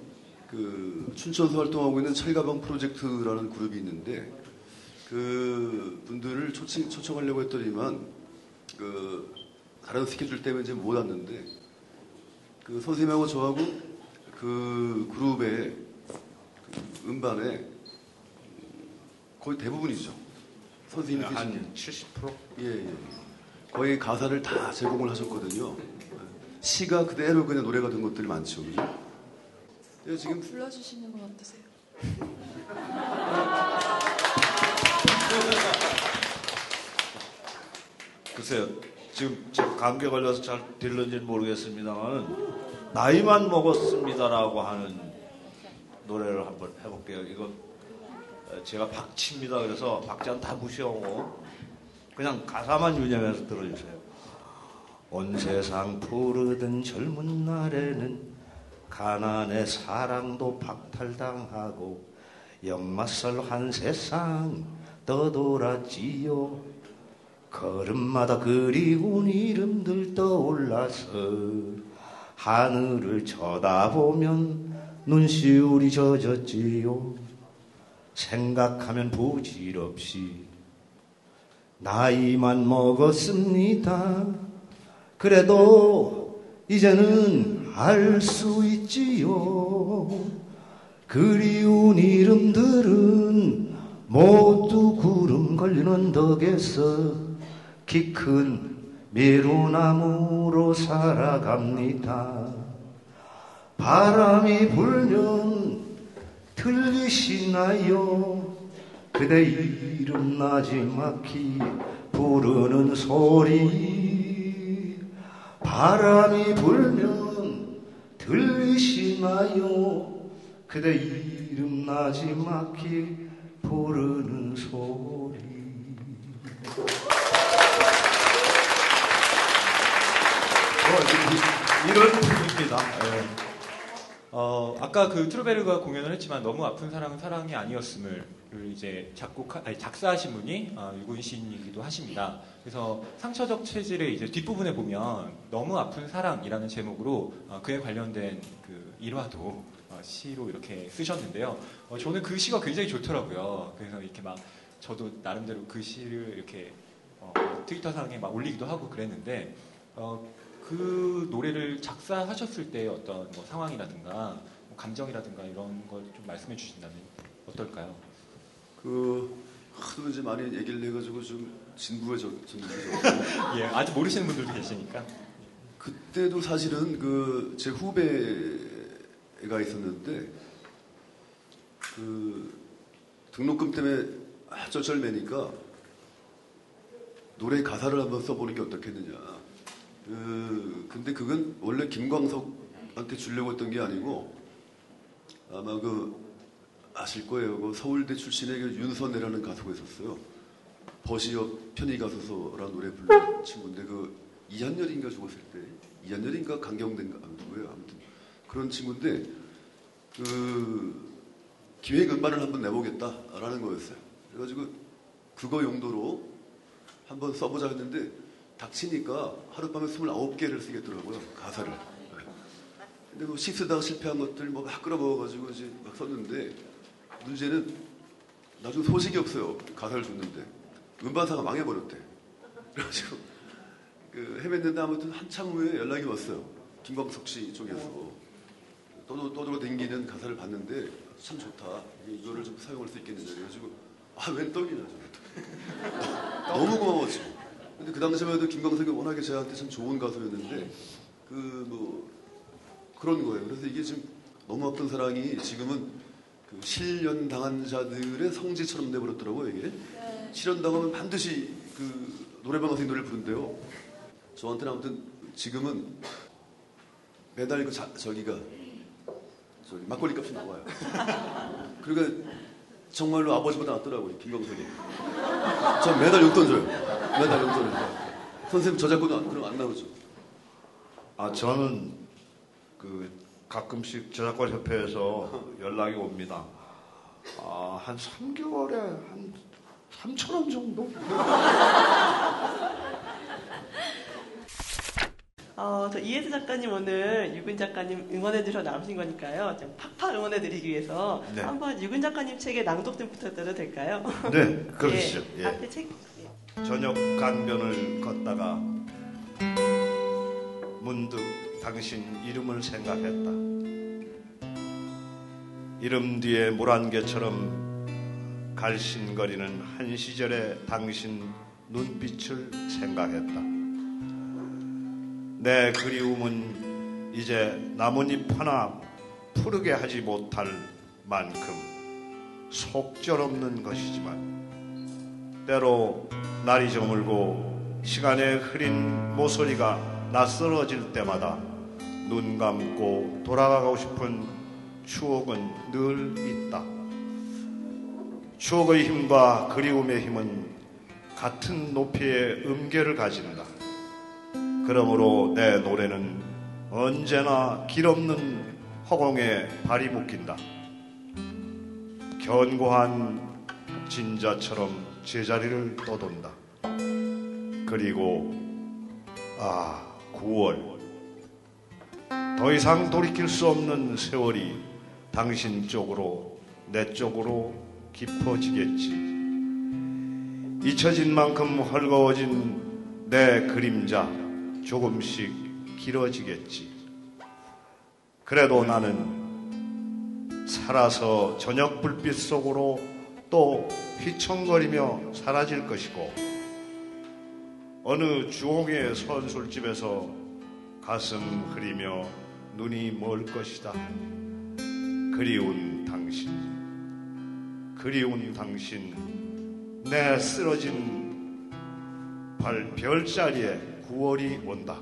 그 춘천에서 활동하고 있는 철가방 프로젝트라는 그룹이 있는데 그 분들을 초청, 초청하려고 했더니만 그 다른 스케줄 때문에 이제 못 왔는데 그 선생님하고 저하고 그 그룹의 그 음반에 거의 대부분이죠. 선생님이 네, 계신 한 70%? 예, 예. 거의 가사를 다 제공을 하셨거든요. 시가 그대로 그냥 노래가 된 것들이 많죠. 그죠? 예, 지금 불러주시는 건 어떠세요? 글쎄요, 지금 제가 감기에 걸려서 잘 들는지는 모르겠습니다만 나이만 먹었습니다라고 하는 노래를 한번 해볼게요. 이거 어, 제가 박치입니다. 그래서 박자는 다 무시하고 그냥 가사만 유념해서 들어주세요. 온 세상 푸르던 젊은 날에는 가난의 사랑도 박탈당하고 역마살 한 세상 떠돌았지요. 걸음마다 그리운 이름들 떠올라서 하늘을 쳐다보면 눈시울이 젖었지요. 생각하면 부질없이 나이만 먹었습니다. 그래도 이제는 알 수 있지요. 그리운 이름들은 모두 구름 걸리는 덕에서 키 큰 미루나무로 살아갑니다. 바람이 불면 들리시나요? 그대 이름 나지막히 부르는 소리 바람이 불면 들리시나요? 그대 이름 나지막히 부르는 소리 이런 분입니다. 예. 어, 아까 그 트루베르가 공연을 했지만 너무 아픈 사랑은 사랑이 아니었음을 이제 작곡 아니 작사하신 분이 어, 유고인 시인이기도 하십니다. 그래서 상처적 체질의 이제 뒷부분에 보면 너무 아픈 사랑이라는 제목으로 어, 그에 관련된 그 일화도 어, 시로 이렇게 쓰셨는데요. 어, 저는 그 시가 굉장히 좋더라고요. 그래서 이렇게 막 저도 나름대로 그 시를 이렇게 어, 트위터상에 막 올리기도 하고 그랬는데 어, 그 노래를 작사하셨을 때 어떤 뭐 상황이라든가 뭐 감정이라든가 이런 걸 좀 말씀해 주신다면 어떨까요? 그 하도 이제 많이 얘기를 해가지고 좀 진부해져 예, 아직 모르시는 분들도 계시니까. 그때도 사실은 그 제 후배가 있었는데 그 등록금 때문에 쩔쩔매니까 노래 가사를 한번 써보는 게 어떻겠느냐. 그 근데 그건 원래 김광석한테 주려고 했던 게 아니고 아마 그 아실 거예요. 그 서울대 출신의 그 윤선혜라는 가수가 있었어요. 버시업 편의가수소라는 노래 부르는 친구인데 그 이한열인가 죽었을 때 이한열인가 아무튼 뭐예요 아무튼 그런 친구인데 그 기획 음반을 한번 내보겠다라는 거였어요. 그래가지고 그거 용도로 한번 써보자 했는데 닥치니까 하룻밤에 29개를 쓰겠더라고요 가사를. 네. 근데 뭐 시 쓰다가 실패한 것들 뭐 막 긁어모아가지고 이제 막 썼는데 문제는 나중에 소식이 없어요 가사를 줬는데 음반사가 망해버렸대. 그래가지고 그 헤맸는데 아무튼 한참 후에 연락이 왔어요. 김광석 씨 쪽에서 떠돌, 떠돌아 댕기는 가사를 봤는데 참 좋다. 이거를 좀 사용할 수 있겠느냐. 그래가지고 아 웬 떡이냐. 저 너무 고마웠죠. 근데 그 당시만 해도 김광석이 워낙에 저한테 참 좋은 가수였는데 그 뭐 그런 거예요. 그래서 이게 지금 너무 아픈 사랑이 지금은 그 실연 당한 자들의 성지처럼 돼버렸더라고요 이게. 실연 당하면 반드시 그 노래방 가서 이 노래를 부른대요. 저한테는 아무튼 지금은 매달 그 자, 저기가 저기 막걸리 값이 나와요. 그러니까 정말로 아버지보다 낫더라고요 김광석이. 전 매달 용돈 줘요. 매달 용돈을. 선생님 저작권은 안- 그럼 안 나오죠. 아 저는 그 가끔씩 저작권 협회에서 연락이 옵니다. 아 한 3개월에 한 3천 원 정도? 어, 저 이혜수 작가님 오늘 유근 작가님 응원해 주셔 나오신 거니까요. 좀 팍팍 응원해 드리기 위해서 네. 한번 유근 작가님 책의 낭독 좀 부탁드려도 될까요? 네, 그러시죠. 예, 예. 앞에 책 저녁 강변을 걷다가 문득 당신 이름을 생각했다. 이름 뒤에 물안개처럼 갈신거리는 한 시절의 당신 눈빛을 생각했다. 내 그리움은 이제 나뭇잎 하나 푸르게 하지 못할 만큼 속절없는 것이지만 때로 날이 저물고 시간의 흐린 모서리가 낯설어질 때마다 눈 감고 돌아가고 싶은 추억은 늘 있다. 추억의 힘과 그리움의 힘은 같은 높이의 음계를 가진다. 그러므로 내 노래는 언제나 길 없는 허공에 발이 묶인다. 견고한 진자처럼 제자리를 떠돈다. 그리고 아 9월 더 이상 돌이킬 수 없는 세월이 당신 쪽으로 내 쪽으로 깊어지겠지. 잊혀진 만큼 헐거워진 내 그림자 조금씩 길어지겠지. 그래도 나는 살아서 저녁 불빛 속으로 또 휘청거리며 사라질 것이고 어느 주홍의 선술집에서 가슴 흐리며 눈이 멀 것이다. 그리운 당신, 그리운 당신, 내 쓰러진 발 별자리에 9월이 온다.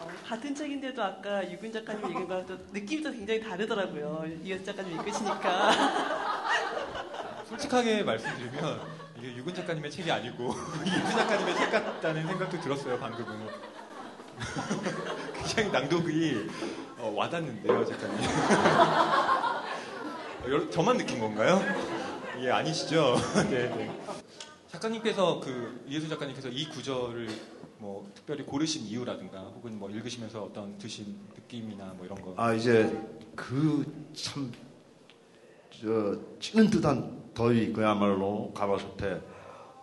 어, 같은 책인데도 아까 유근 작가님 읽은 거랑 또 느낌이 또 굉장히 다르더라고요. 이혜수 작가님 읽으시니까. 솔직하게 말씀드리면 이게 유근 작가님의 책이 아니고 이유 작가님의 책 같다는 생각도 들었어요 방금은. 굉장히 낭독이 어, 와닿는데요, 작가님. 어, 저만 느낀 건가요? 예, 아니시죠? 네, 네. 작가님께서 그 이예수 작가님께서 이 구절을 뭐 특별히 고르신 이유라든가 혹은 뭐 읽으시면서 어떤 드신 느낌이나 뭐 이런 거. 아 이제 그참저 찌는 듯한 더위 그야말로 가마솥에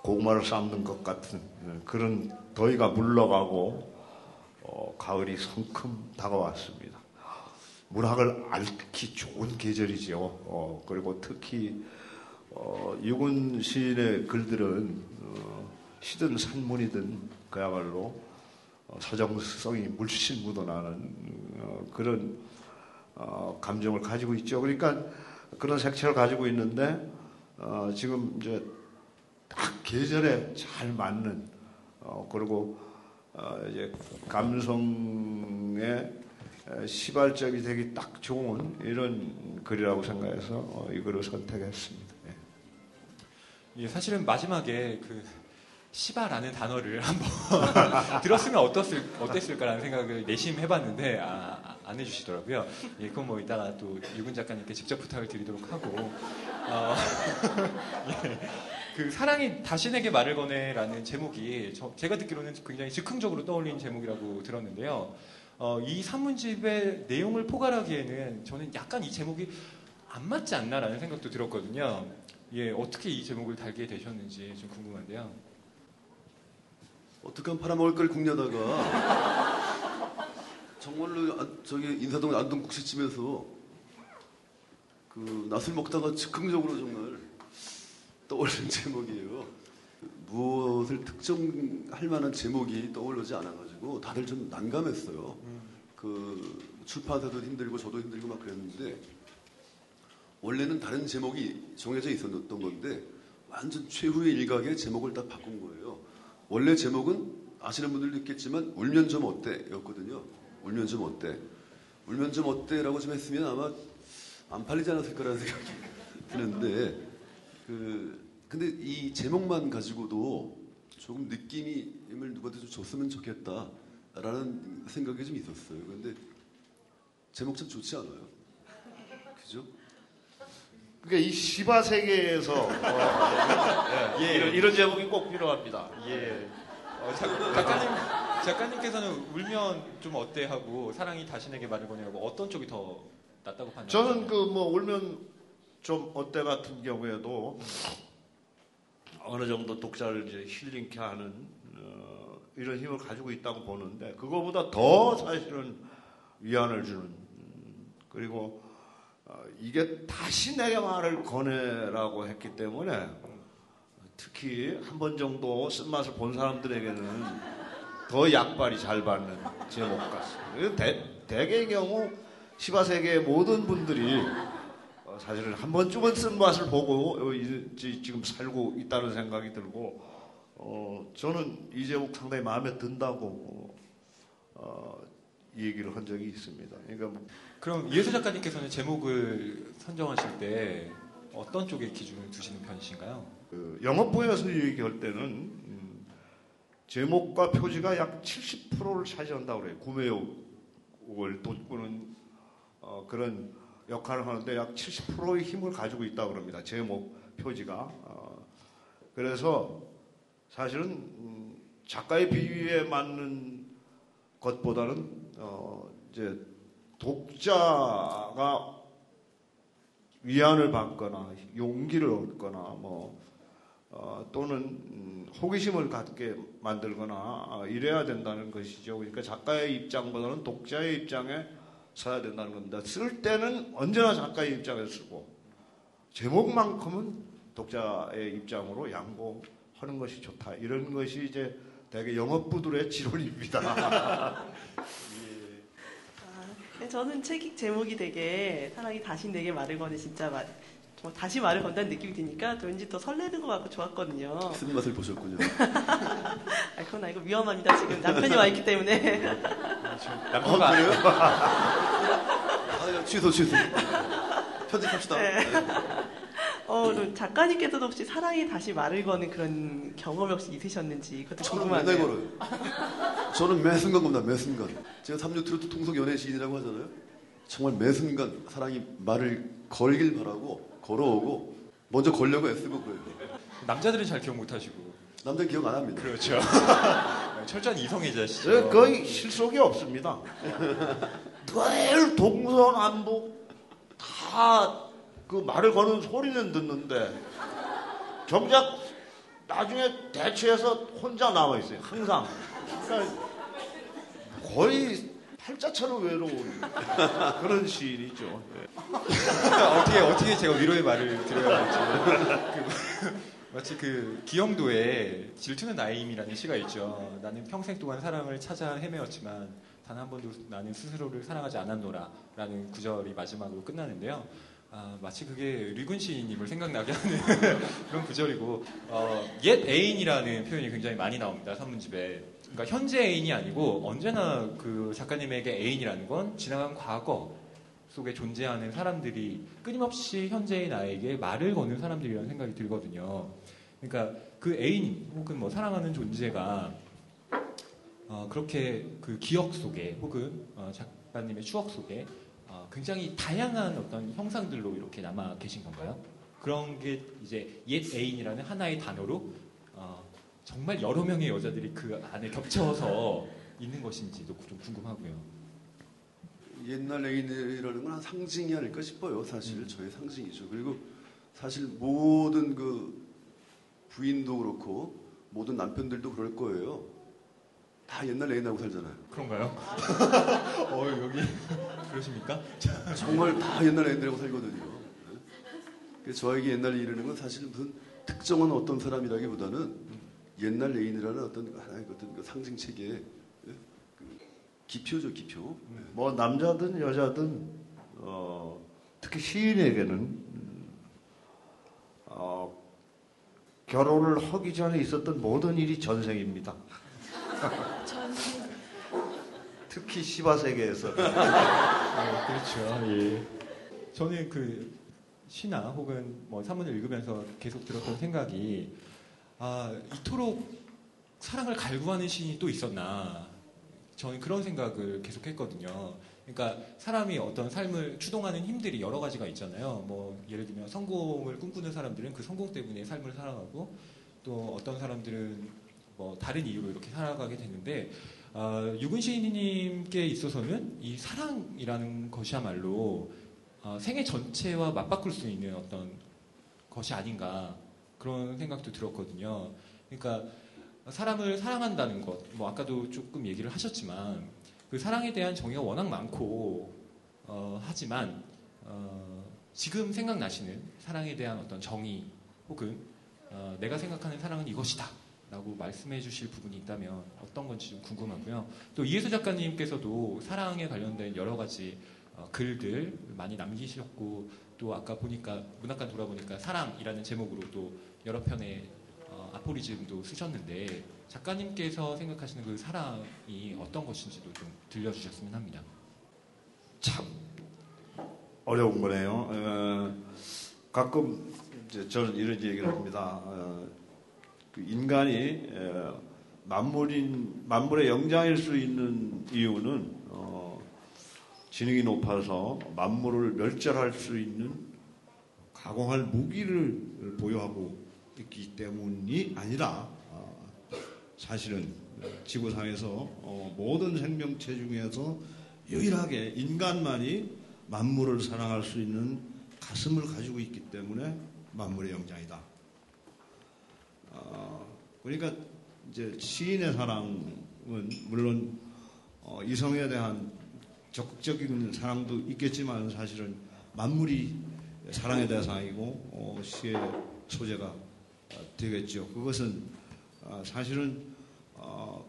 고구마를 삶는 것 같은 예, 그런 더위가 물러가고 어, 가을이 성큼 다가왔습니다. 문학을 앓기 좋은 계절이지요. 어, 그리고 특히 어, 유군 시인의 글들은 어, 시든 산문이든 그야말로 어, 서정성이 물씬 묻어나는 어, 그런 어, 감정을 가지고 있죠. 그러니까 그런 색채를 가지고 있는데 어, 지금 이제 딱 계절에 잘 맞는 어, 그리고 어, 이제 감성의 에, 시발점이 되기 딱 좋은 이런 글이라고 생각해서 어, 이 글을 선택했습니다. 예. 예, 사실은 마지막에 그 시바라는 단어를 한번 들었으면 어떻을, 어땠을까라는 생각을 내심 해봤는데 아, 아, 안 해주시더라고요. 예, 그건 뭐 이따가 또 유근 작가님께 직접 부탁을 드리도록 하고 어, 예, 그 사랑이 다신에게 말을 거네라는 제목이 저- 제가 듣기로는 굉장히 즉흥적으로 떠올린 제목이라고 들었는데요. 어, 이 산문집의 내용을 포괄하기에는 저는 약간 이 제목이 안 맞지 않나라는 생각도 들었거든요. 예, 어떻게 이 제목을 달게 되셨는지 좀 궁금한데요. 어떻게 하면 팔아먹을 걸 궁려다가 정말로 아- 저기 인사동 안동국시집에서 그 낯을 먹다가 즉흥적으로 정말 떠올린 제목이에요. 무엇을 특정할 만한 제목이 떠오르지 않아가지고 다들 좀 난감했어요. 그 출판사도 힘들고 저도 힘들고 막 그랬는데 원래는 다른 제목이 정해져 있었던 건데 완전 최후의 일각에 제목을 딱 바꾼 거예요. 원래 제목은 아시는 분들도 있겠지만 울면 좀 어때 였거든요. 울면 좀 어때. 울면 좀 어때 라고 좀 했으면 아마 안 팔리지 않았을 거라는 생각이 드는데 그 근데 이 제목만 가지고도 조금 느낌을 누구한테 좀 줬으면 좋겠다라는 생각이 좀 있었어요. 근데 제목 참 좋지 않아요? 그러니까 이 시바 세계에서 어, 예, 이런, 이런 제목이 꼭 필요합니다. 예. 어, 작, 작가님, 작가님께서는 울면 좀 어때 하고 사랑이 다신에게 말을 거냐고 어떤 쪽이 더 낫다고 판단하세요? 저는 그 뭐 울면 좀 어때 같은 경우에도 어느 정도 독자를 이제 힐링케 하는 어, 이런 힘을 가지고 있다고 보는데 그거보다 더 사실은 위안을 주는 음, 그리고 어, 이게 다시 내게 말을 거네라고 했기 때문에 특히 한 번 정도 쓴맛을 본 사람들에게는 더 약발이 잘 받는 제목 같습니다. 대, 대개의 경우 시바세계의 모든 분들이 어, 사실은 한 번쯤은 쓴맛을 보고 어, 지금 살고 있다는 생각이 들고 어, 저는 이 제목 상당히 마음에 든다고 어, 이 얘기를 한 적이 있습니다. 그러니까 뭐 그럼 이예수 작가님께서는 제목을 선정하실 때 어떤 쪽에 기준을 두시는 편이신가요? 그 영업부에서 얘기할 때는 음, 제목과 표지가 약 70%를 차지한다고 그래요. 구매욕을 돋구는 어, 그런 역할을 하는데 약 70%의 힘을 가지고 있다고 그럽니다. 제목, 표지가. 어, 그래서 사실은 음, 작가의 비위에 맞는 것보다는 어, 이제 독자가 위안을 받거나 용기를 얻거나 뭐 어, 또는 음, 호기심을 갖게 만들거나 어, 이래야 된다는 것이죠. 그러니까 작가의 입장보다는 독자의 입장에 서야 된다는 겁니다. 쓸 때는 언제나 작가의 입장에 쓰고 제목만큼은 독자의 입장으로 양보하는 것이 좋다. 이런 것이 이제 대개 영업부들의 지론입니다. 네, 저는 책 제목이 되게 사랑이 다시 내게 말을 거네 진짜 말, 뭐 다시 말을 건다는 느낌이 드니까 또 왠지 더 설레는 것 같고 좋았거든요. 쓴 맛을 보셨군요. 아, 그건 아니고 위험합니다. 지금 남편이 와 있기 때문에. 남편과 그래요? 아, 취소, 취소. 편집합시다. 네. 어, 작가님께서도 혹시 사랑이 다시 말을 거는 그런 경험이 혹시 있으셨는지 그것도 저는 맨날 궁금하네요. 걸어요. 저는 매 순간 겁니다. 매 순간. 제가 3년 트로트 통속 연애 시인이라고 하잖아요. 정말 매 순간 사랑이 말을 걸길 바라고 걸어오고 먼저 걸려고 애쓰고 그래요. 남자들은 잘 기억 못하시고. 남자 기억 안 합니다. 그렇죠. 철저한 이성애자시죠. 저 거의 실속이 없습니다. 늘 동서남북 다 그 말을 거는 소리는 듣는데 정작 나중에 대체해서 혼자 남아 있어요. 항상 그러니까 거의 팔자처럼 외로운 그런 시인이죠. 어떻게 어떻게 제가 위로의 말을 드려야 할지. 그, 마치 그 기영도에 질투는 나의 힘이라는 시가 있죠. 나는 평생 동안 사랑을 찾아 헤매었지만 단 한 번도 나는 스스로를 사랑하지 않았노라라는 구절이 마지막으로 끝나는데요. 아, 마치 그게 류근 시인님을 생각나게 하는 그런 구절이고 어, 옛 애인이라는 표현이 굉장히 많이 나옵니다 산문집에. 그러니까 현재 애인이 아니고 언제나 그 작가님에게 애인이라는 건 지나간 과거 속에 존재하는 사람들이 끊임없이 현재의 나에게 말을 거는 사람들이라는 생각이 들거든요. 그러니까 그 애인 혹은 뭐 사랑하는 존재가 어, 그렇게 그 기억 속에 혹은 어, 작가님의 추억 속에 어, 굉장히 다양한 어떤 형상들로 이렇게 남아 계신 건가요? 그런 게 이제 옛 애인이라는 하나의 단어로 어, 정말 여러 명의 여자들이 그 안에 겹쳐서 있는 것인지도 좀 궁금하고요. 옛날 애인이라는 건 한 상징이 아닐까 싶어요. 사실 저의 상징이죠. 그리고 사실 모든 그 부인도 그렇고 모든 남편들도 그럴 거예요. 다 옛날 애인하고 살잖아요. 그런가요? 어 여기 그러십니까? 정말 다 옛날 애인들하고 살거든요. 네. 그래서 저에게 옛날 이르는 건 사실 무슨 특정한 어떤 사람이라기보다는 옛날 애인이라는 어떤 하나의 어떤 그 상징 체계의 예? 그 기표죠, 기표. 뭐 남자든 여자든 어, 특히 시인에게는 음, 어, 결혼을 하기 전에 있었던 모든 일이 전생입니다. 특히 시바 세계에서 네, 그렇죠. 예. 저는 그 시나 혹은 뭐 사문을 읽으면서 계속 들었던 생각이 아 이토록 사랑을 갈구하는 시인이 또 있었나 저는 그런 생각을 계속 했거든요. 그러니까 사람이 어떤 삶을 추동하는 힘들이 여러 가지가 있잖아요. 뭐 예를 들면 성공을 꿈꾸는 사람들은 그 성공 때문에 삶을 살아가고 또 어떤 사람들은 뭐 다른 이유로 이렇게 살아가게 되는데 아, 유근 시인님께 있어서는 이 사랑이라는 것이야말로 아, 생애 전체와 맞바꿀 수 있는 어떤 것이 아닌가 그런 생각도 들었거든요. 그러니까 사람을 사랑한다는 것, 뭐 아까도 조금 얘기를 하셨지만 그 사랑에 대한 정의가 워낙 많고 어, 하지만 어, 지금 생각나시는 사랑에 대한 어떤 정의 혹은 어, 내가 생각하는 사랑은 이것이다. 라고 말씀해 주실 부분이 있다면 어떤 건지 좀 궁금하고요. 또 이혜수 작가님께서도 사랑에 관련된 여러 가지 어, 글들 많이 남기셨고 또 아까 보니까 문학관 돌아보니까 사랑이라는 제목으로 또 여러 편의 어, 아포리즘도 쓰셨는데 작가님께서 생각하시는 그 사랑이 어떤 것인지도 좀 들려주셨으면 합니다. 참 어려운 거네요. 어, 가끔 저는 이런 얘기를 합니다. 어, 그 인간이 에, 만물인 만물의 영장일 수 있는 이유는 어, 지능이 높아서 만물을 멸절할 수 있는 가공할 무기를 보유하고 있기 때문이 아니라 어, 사실은 지구상에서 어, 모든 생명체 중에서 유일하게 인간만이 만물을 사랑할 수 있는 가슴을 가지고 있기 때문에 만물의 영장이다. 어, 그러니까 이제 시인의 사랑은 물론 어, 이성에 대한 적극적인 사랑도 있겠지만 사실은 만물이 사랑의 대상이고 어, 시의 소재가 어, 되겠죠. 그것은 어, 사실은 어,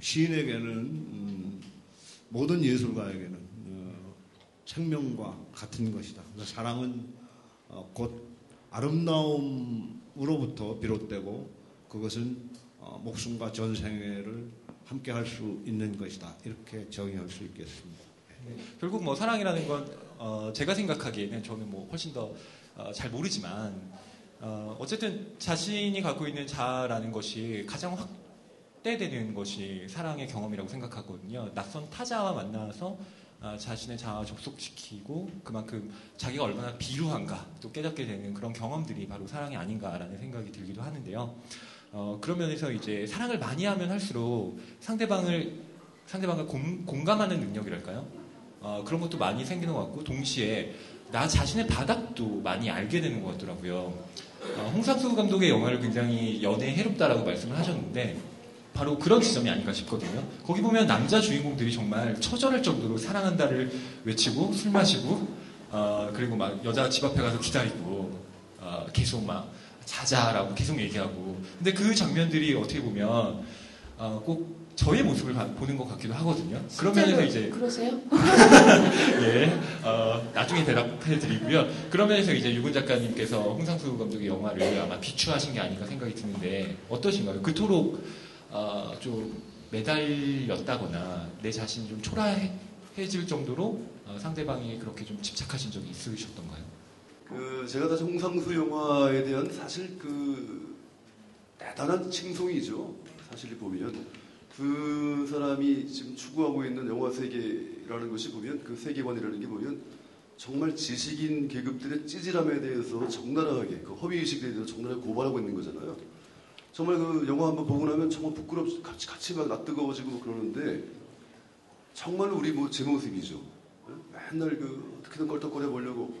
시인에게는 음, 모든 예술가에게는 어, 생명과 같은 것이다. 그러니까 사랑은 어, 곧 아름다움 으로부터 비롯되고 그것은 어, 목숨과 전생애를 함께 할 수 있는 것이다. 이렇게 정의할 수 있겠습니다. 결국 뭐 사랑이라는 건 어, 제가 생각하기에는 저는 뭐 훨씬 더 어, 잘 모르지만 어, 어쨌든 자신이 갖고 있는 자아라는 것이 가장 확대되는 것이 사랑의 경험이라고 생각하거든요. 낯선 타자와 만나서 아, 자신의 자아 접속시키고 그만큼 자기가 얼마나 비루한가 또 깨닫게 되는 그런 경험들이 바로 사랑이 아닌가라는 생각이 들기도 하는데요. 어, 그런 면에서 이제 사랑을 많이 하면 할수록 상대방을 상대방을 공, 공감하는 능력이랄까요? 어, 그런 것도 많이 생기는 것 같고 동시에 나 자신의 바닥도 많이 알게 되는 것 같더라고요. 어, 홍상수 감독의 영화를 굉장히 연애 해롭다라고 말씀을 하셨는데 바로 그런 지점이 아닌가 싶거든요. 거기 보면 남자 주인공들이 정말 처절할 정도로 사랑한다를 외치고 술 마시고 어, 그리고 막 여자 집 앞에 가서 기다리고 어, 계속 막 자자라고 계속 얘기하고 근데 그 장면들이 어떻게 보면 어, 꼭 저의 모습을 봐- 보는 것 같기도 하거든요. 그런 면에서 이제 그러세요? 예, 어, 나중에 대답해 드리고요. 그런 면에서 이제 유근 작가님께서 홍상수 감독의 영화를 아마 비추하신 게 아닌가 생각이 드는데 어떠신가요? 그토록 어, 좀 매달렸다거나 내 자신이 좀 초라해질 정도로 어, 상대방이 그렇게 좀 집착하신 적이 있으셨던가요? 그 제가 다시 홍상수 영화에 대한 사실 그 대단한 칭송이죠. 사실 보면 그 사람이 지금 추구하고 있는 영화 세계라는 것이 보면 그 세계관이라는 게 보면 정말 지식인 계급들의 찌질함에 대해서 적나라하게 그 허위 의식에 대해서 적나라하게 고발하고 있는 거잖아요. 정말 그 영화 한번 보고 나면 정말 부끄럽 같이 같이 막 낯뜨거워지고 그러는데 정말 우리 뭐 제 모습이죠. 맨날 그 어떻게든 껄떡거려 보려고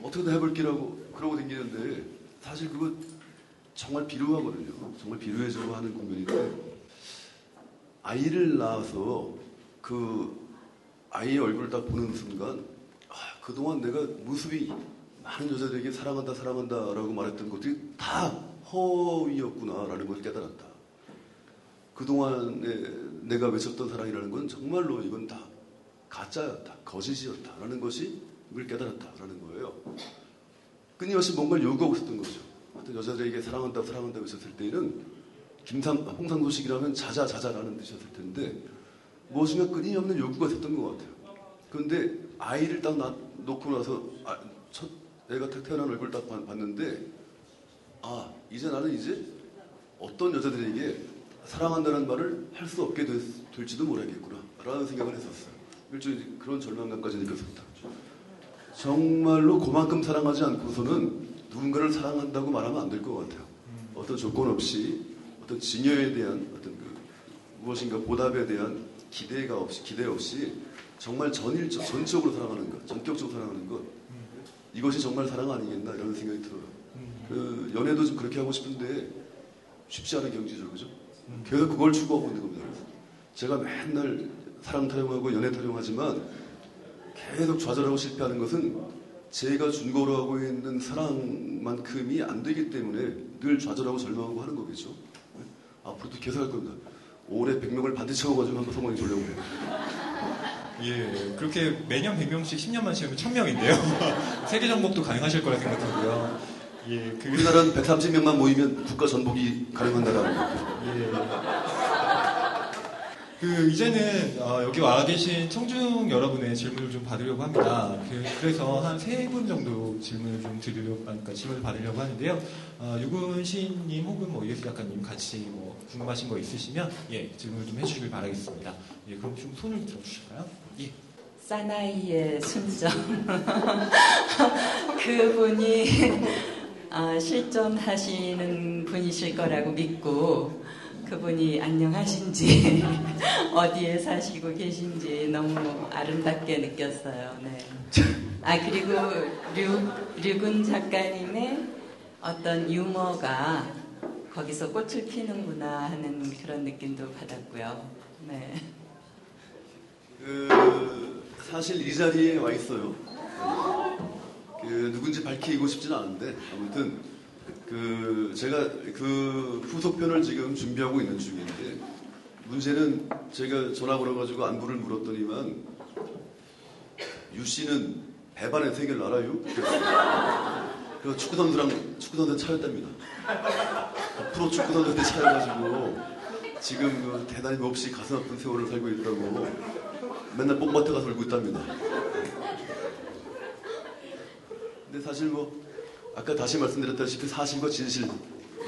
어떻게든 해볼기라고 그러고 다니는데 사실 그거 정말 비루하거든요. 정말 비루해지고 하는 국면인데 아이를 낳아서 그 아이의 얼굴을 딱 보는 순간 아, 그동안 내가 모습이 많은 여자들에게 사랑한다 사랑한다라고 말했던 것들이 다 허위였구나라는 걸 깨달았다. 그동안에 내가 외쳤던 사랑이라는 건 정말로 이건 다 가짜였다, 거짓이었다라는 것이 이걸 깨달았다라는 거예요. 끊임없이 뭔가를 요구하고 있었던 거죠. 어떤 여자들에게 사랑한다, 사랑한다 외쳤을 때는 김상, 홍상도식이라면 자자, 자자라는 뜻이었을 텐데 무엇인가 끊임없는 요구가 있었던 것 같아요. 그런데 아이를 딱 놔- 놓고 나서 아, 첫 애가 태- 태어난 얼굴 딱 봤- 봤는데 아 이제 나는 이제 어떤 여자들에게 사랑한다는 말을 할 수 없게 될, 될지도 모르겠구나 라는 생각을 했었어요. 일종의 그런 절망감까지 느꼈습니다. 정말로 그만큼 사랑하지 않고서는 누군가를 사랑한다고 말하면 안 될 것 같아요. 어떤 조건 없이 어떤 증여에 대한 어떤 그 무엇인가 보답에 대한 기대가 없이 기대 없이 정말 전일 전적으로 사랑하는 것, 전격적으로 사랑하는 것 이것이 정말 사랑 아니겠나 이런 생각이 들어요. 그 연애도 좀 그렇게 하고 싶은데 쉽지 않은 경지죠, 그죠? 계속 그걸 추구하고 있는 겁니다. 그래서 제가 맨날 사랑 타령하고 연애 타령하지만 계속 좌절하고 실패하는 것은 제가 준거로 하고 있는 사랑만큼이 안 되기 때문에 늘 좌절하고 절망하고 하는 거겠죠. 네? 앞으로도 계속 할 겁니다. 올해 100명을 반드시 채워가지고 한번 성공해 보려고 해요. 예, 그렇게 매년 100명씩 10년만 채우면 1000명인데요. 세계 정복도 가능하실 거라 생각하고요. 예, 그 우리나라는 130명만 모이면 국가 전복이 가능한 나라입니다. 예. 그 이제는 어, 여기 와 계신 청중 여러분의 질문을 좀 받으려고 합니다. 그, 래서 한 세 분 정도 질문을 좀 드리려고, 그러니까 질문을 받으려고 하는데요. 어, 유근 시인님 혹은 뭐 이에스 작가님 같이 뭐 궁금하신 거 있으시면 예 질문을 좀 해주시길 바라겠습니다. 예, 그럼 좀 손을 들어주실까요? 예. 사나이의 순정. 그분이 아, 실존하시는 분이실 거라고 믿고 그분이 안녕하신지 어디에 사시고 계신지 너무 아름답게 느꼈어요. 네. 아 그리고 류, 류군 작가님의 어떤 유머가 거기서 꽃을 피는구나 하는 그런 느낌도 받았고요. 네. 그 사실 이 자리에 와 있어요. 그 누군지 밝히고 싶지는 않은데 아무튼 그 제가 그 후속편을 지금 준비하고 있는 중인데 문제는 제가 전화 걸어가지고 안부를 물었더니만 유 씨는 배반의 세계를 알아요? 그 축구 선수랑 축구 선수 차였답니다. 프로 축구 선수한테 차여가지고 지금 그 대단히 몹시 가슴 아픈 세월을 살고 있다고 맨날 뽕밭에 가서 울고 있답니다. 근데 사실 뭐 아까 다시 말씀드렸다시피 사실과 진실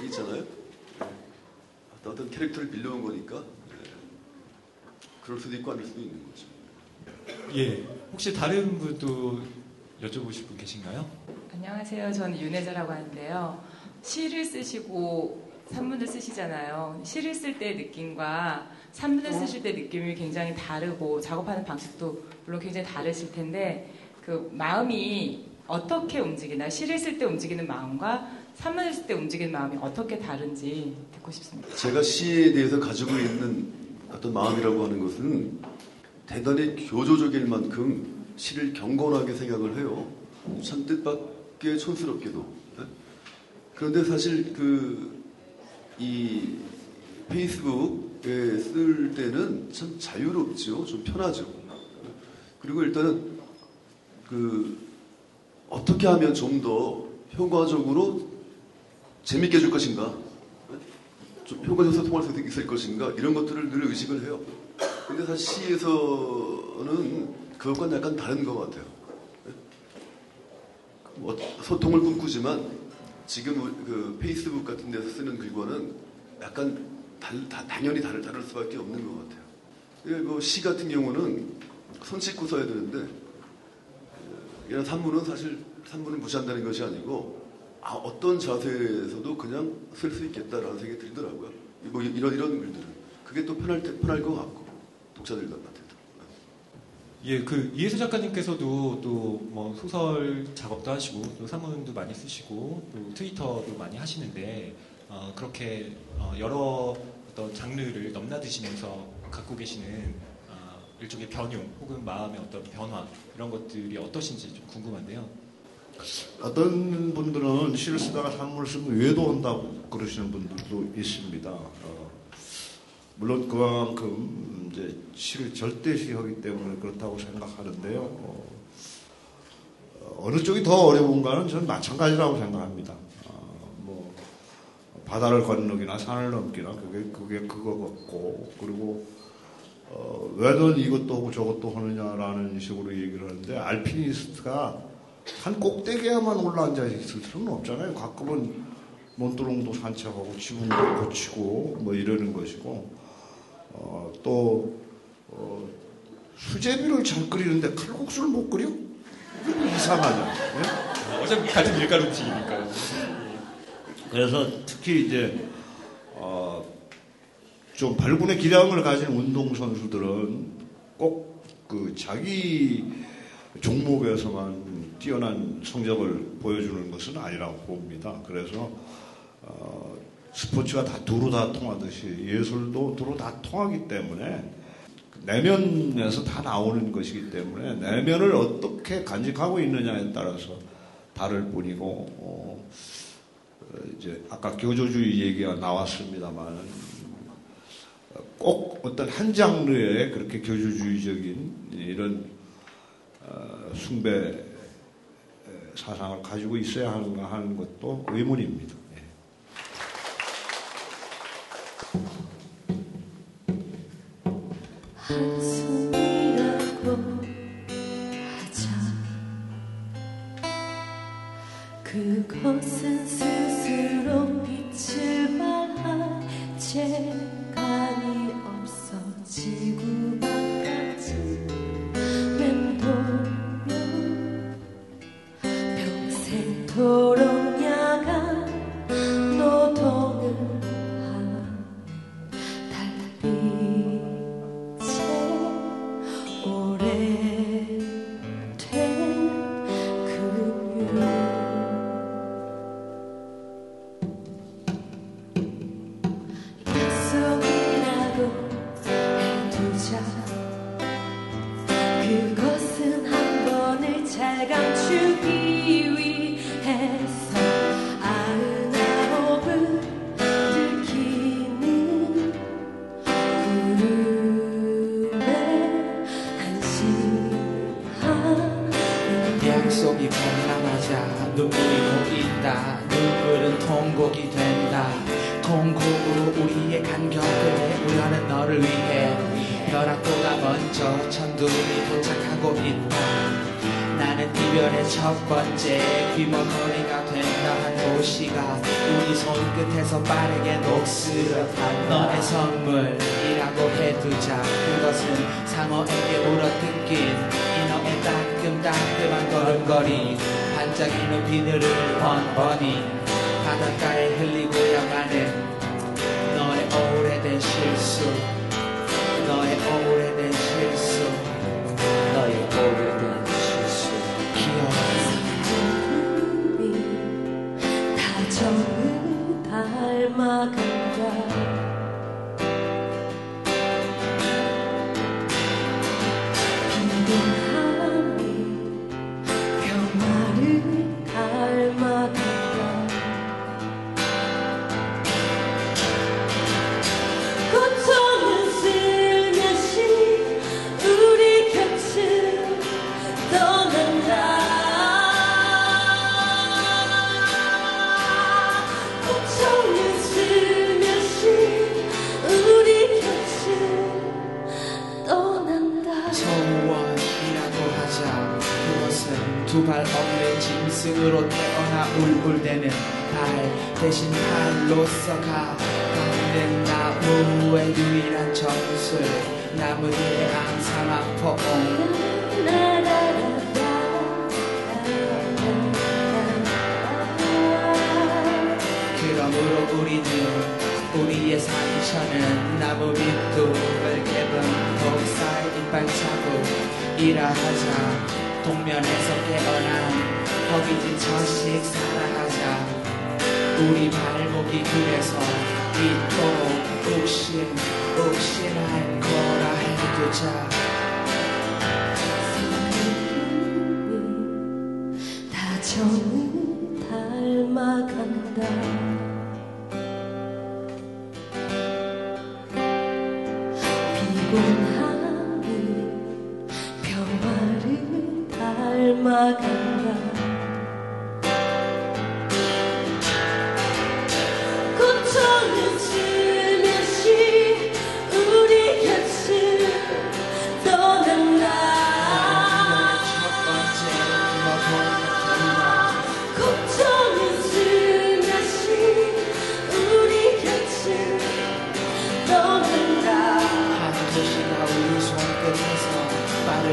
있잖아요. 예. 어떤 캐릭터를 빌려온 거니까 예. 그럴 수도 있고 아닐 수도 있는 거죠. 예, 혹시 다른 분도 여쭤보실 분 계신가요? 안녕하세요. 저는 윤혜자라고 하는데요. 시를 쓰시고 산문을 쓰시잖아요. 시를 쓸 때 느낌과 산문을 쓰실 때 느낌이 굉장히 다르고 작업하는 방식도 물론 굉장히 다르실 텐데 그 마음이 어떻게 움직이나 시를 쓸 때 움직이는 마음과 산문을 쓸 때 움직이는 마음이 어떻게 다른지 듣고 싶습니다. 제가 시에 대해서 가지고 있는 어떤 마음이라고 하는 것은 대단히 교조적일 만큼 시를 경건하게 생각을 해요. 참 뜻밖의 촌스럽게도. 네? 그런데 사실 그, 이 페이스북에 쓸 때는 참 자유롭죠. 좀 편하죠. 그리고 일단은 그, 어떻게 하면 좀 더 효과적으로 재밌게 해줄 것인가? 좀 효과적으로 통할 수 있을 것인가? 이런 것들을 늘 의식을 해요. 근데 사실 시에서는 그것과는 약간 다른 것 같아요. 뭐 소통을 꿈꾸지만 지금 그 페이스북 같은 데서 쓰는 글과는 약간 달, 다, 당연히 다를, 다를 수밖에 없는 것 같아요. 그리고 시 같은 경우는 손 씻고 써야 되는데 이런 산문은 사실 산문을 무시한다는 것이 아니고 아, 어떤 자세에서도 그냥 쓸 수 있겠다라는 생각이 들더라고요. 뭐 이런 이런 글들은 그게 또 편할 때 편할 것 같고 독자들한테도. 예, 그 이혜수 작가님께서도 또 뭐 소설 작업도 하시고 또 산문도 많이 쓰시고 또 트위터도 많이 하시는데 어, 그렇게 어, 여러 어떤 장르를 넘나드시면서 갖고 계시는 어, 일종의 변용 혹은 마음의 어떤 변화 이런 것들이 어떠신지 좀 궁금한데요. 어떤 분들은 시를 쓰다가 산문을 쓰면 외도한다고 그러시는 분들도 있습니다. 어, 물론 그만큼 이제 시를 절대시하기 때문에 그렇다고 생각하는데요. 어, 어느 쪽이 더 어려운가는 저는 마찬가지라고 생각합니다. 어, 뭐 바다를 건너기나 산을 넘기나 그게 그게 그거 같고 그리고 어, 왜는 이것도 하고 저것도 하느냐라는 식으로 얘기를 하는데 알피니스트가 한 꼭대기에만 올라앉아 있을 수는 없잖아요. 가끔은 논두렁도 산책하고 지붕도 고치고 뭐 이러는 것이고 어, 또 어, 수제비를 잘 끓이는데 칼국수를 못 끓여? 이거 이상하죠. 예? 어차피 같은 밀가루 음식이니까요. 그래서 특히 이제 어, 좀 발군의 기량을 가진 운동 선수들은 꼭 그 자기 종목에서만 뛰어난 성적을 보여주는 것은 아니라고 봅니다. 그래서 어, 스포츠가 다 두루 다 통하듯이 예술도 두루 다 통하기 때문에 내면에서 다 나오는 것이기 때문에 내면을 어떻게 간직하고 있느냐에 따라서 다를 뿐이고 어, 어, 이제 아까 교조주의 얘기가 나왔습니다만 꼭 어떤 한 장르에 그렇게 교조주의적인 이런 어, 숭배 사상을 가지고 있어야 하는가 하는 것도 의문입니다.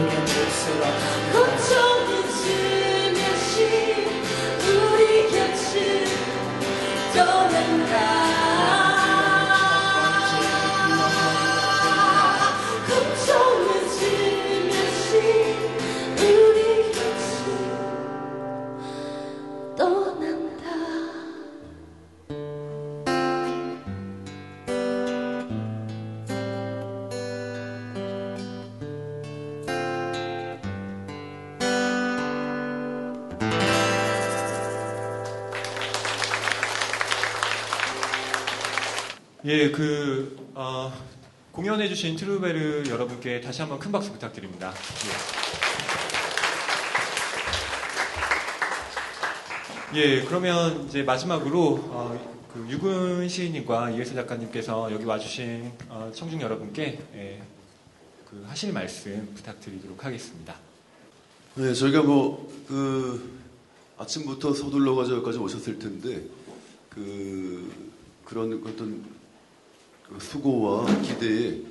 빠르게 예, 그 어, 공연해주신 트루베르 여러분께 다시 한번 큰 박수 부탁드립니다. 예, 예, 그러면 이제 마지막으로 어, 그 유근 시인님과 이혜수 작가님께서 여기 와주신 어, 청중 여러분께 예, 그 하실 말씀 부탁드리도록 하겠습니다. 네, 저희가 뭐, 그, 아침부터 서둘러 가지고 여기까지 오셨을 텐데, 그, 그런 어떤 그 수고와 기대에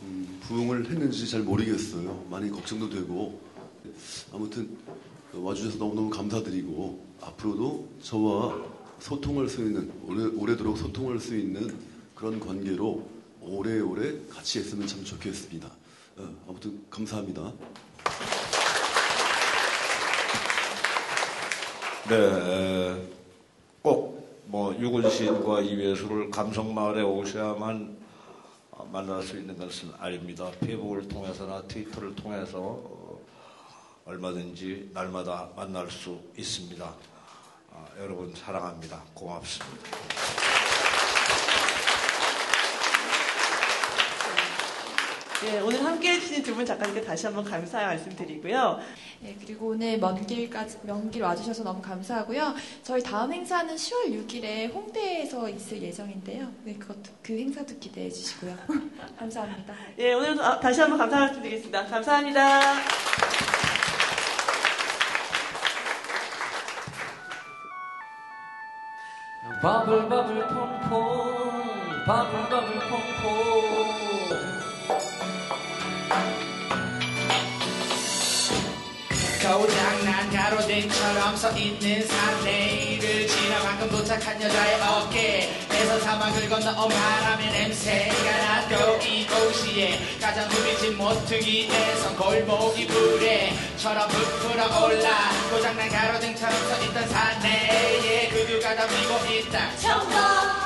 음, 부응을 했는지 잘 모르겠어요. 많이 걱정도 되고. 아무튼, 그 와주셔서 너무너무 감사드리고, 앞으로도 저와 소통할 수 있는, 오래, 오래도록 소통할 수 있는 그런 관계로 오래오래 같이 했으면 참 좋겠습니다. 어, 아무튼, 감사합니다. 네, 꼭 뭐 유근 시인과 이회수를 감성마을에 오셔야만 만날 수 있는 것은 아닙니다. 페이북을 통해서나 트위터를 통해서 어, 얼마든지 날마다 만날 수 있습니다. 아, 여러분 사랑합니다. 고맙습니다. 네, 오늘 함께 해주신 두 분 작가님께 다시 한번 감사의 말씀 드리고요. 네, 예, 그리고 오늘 먼 길까지, 먼 길 와주셔서 너무 감사하고요. 저희 다음 행사는 10월 6일에 홍대에서 있을 예정인데요. 네, 그것도, 그 행사도 기대해 주시고요. 감사합니다. 예, 오늘 아, 다시 한번 감사 말씀 드리겠습니다. 감사합니다. 바블바블 퐁퐁 바블바블 퐁퐁 고장난 가로등처럼 서 있는 산내를 지나 방금 도착한 여자의 어깨에서 사막을 건너 바람의 냄새가 나도 이 도시에 가장 후미진 모퉁이에서 골목이 불에처럼 부풀어 올라. 고장난 가로등처럼 서 있던 산내에 그두가 담기고 있다.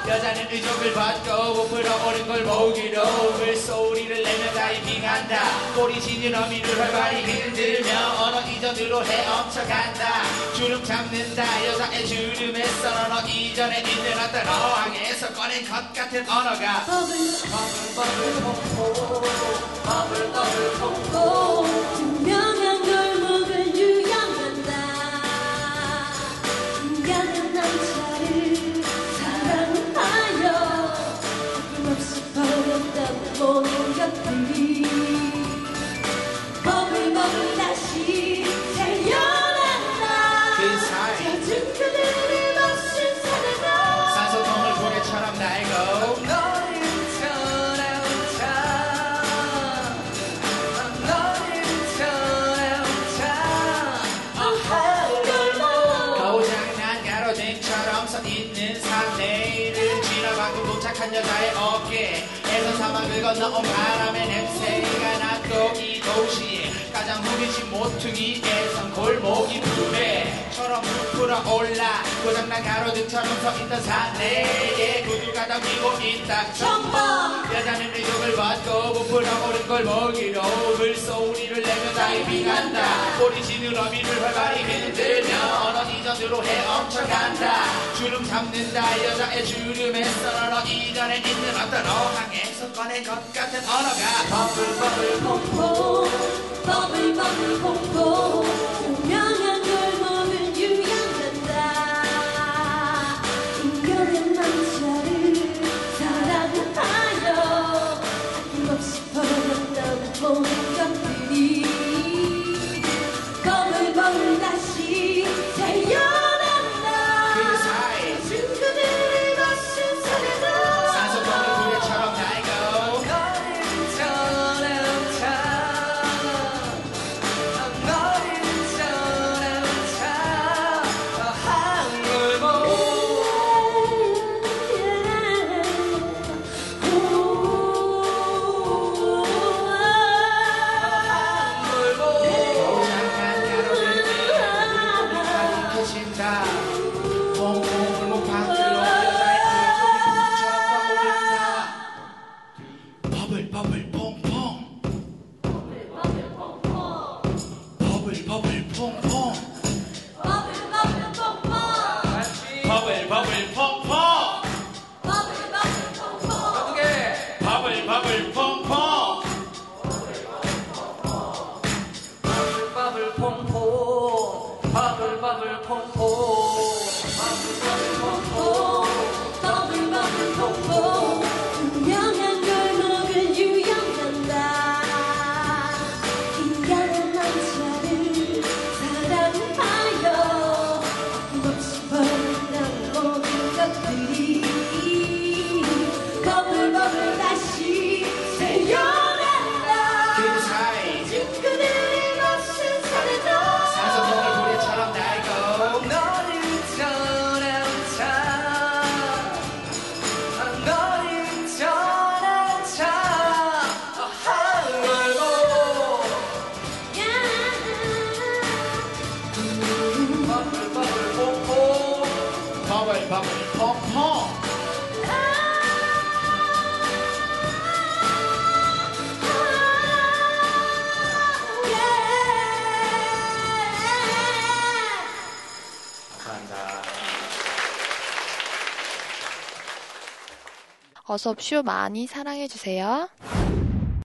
여자는 의족을 벗고 부풀어 오른 골목으로 물소리를 내며 다이빙한다. 꼬리 지느러미를 활발히 흔들며 언어 이전 으로 헤엄쳐간다. 주름 잡는다. 여자의 주름에서 언어 이전에 있는 어떤 어항에서 꺼낸 것 같은 언어가 버블 버블 퐁퐁 버블 버블 퐁퐁 모퉁이에선 골목이 부배처럼 부풀어 올라 고장난 가로등처럼 서 있던 산내에 구두가 담기고 있다. 정박 여자는 의족을 벗고 부풀어 오른 골목으로 물소리를 내며 다이빙한다. 꼬리 지느러미를 활발히 흔들며 언어 이전으로 헤엄쳐간다. 주름 잡는다. 여자의 주름에서 언어 이전에 있는 어떤 어항에서 꺼낸 것 같은 언어가 버블 버블 퐁퐁 버블 버블 퐁 어서 옵쇼 많이 사랑해주세요.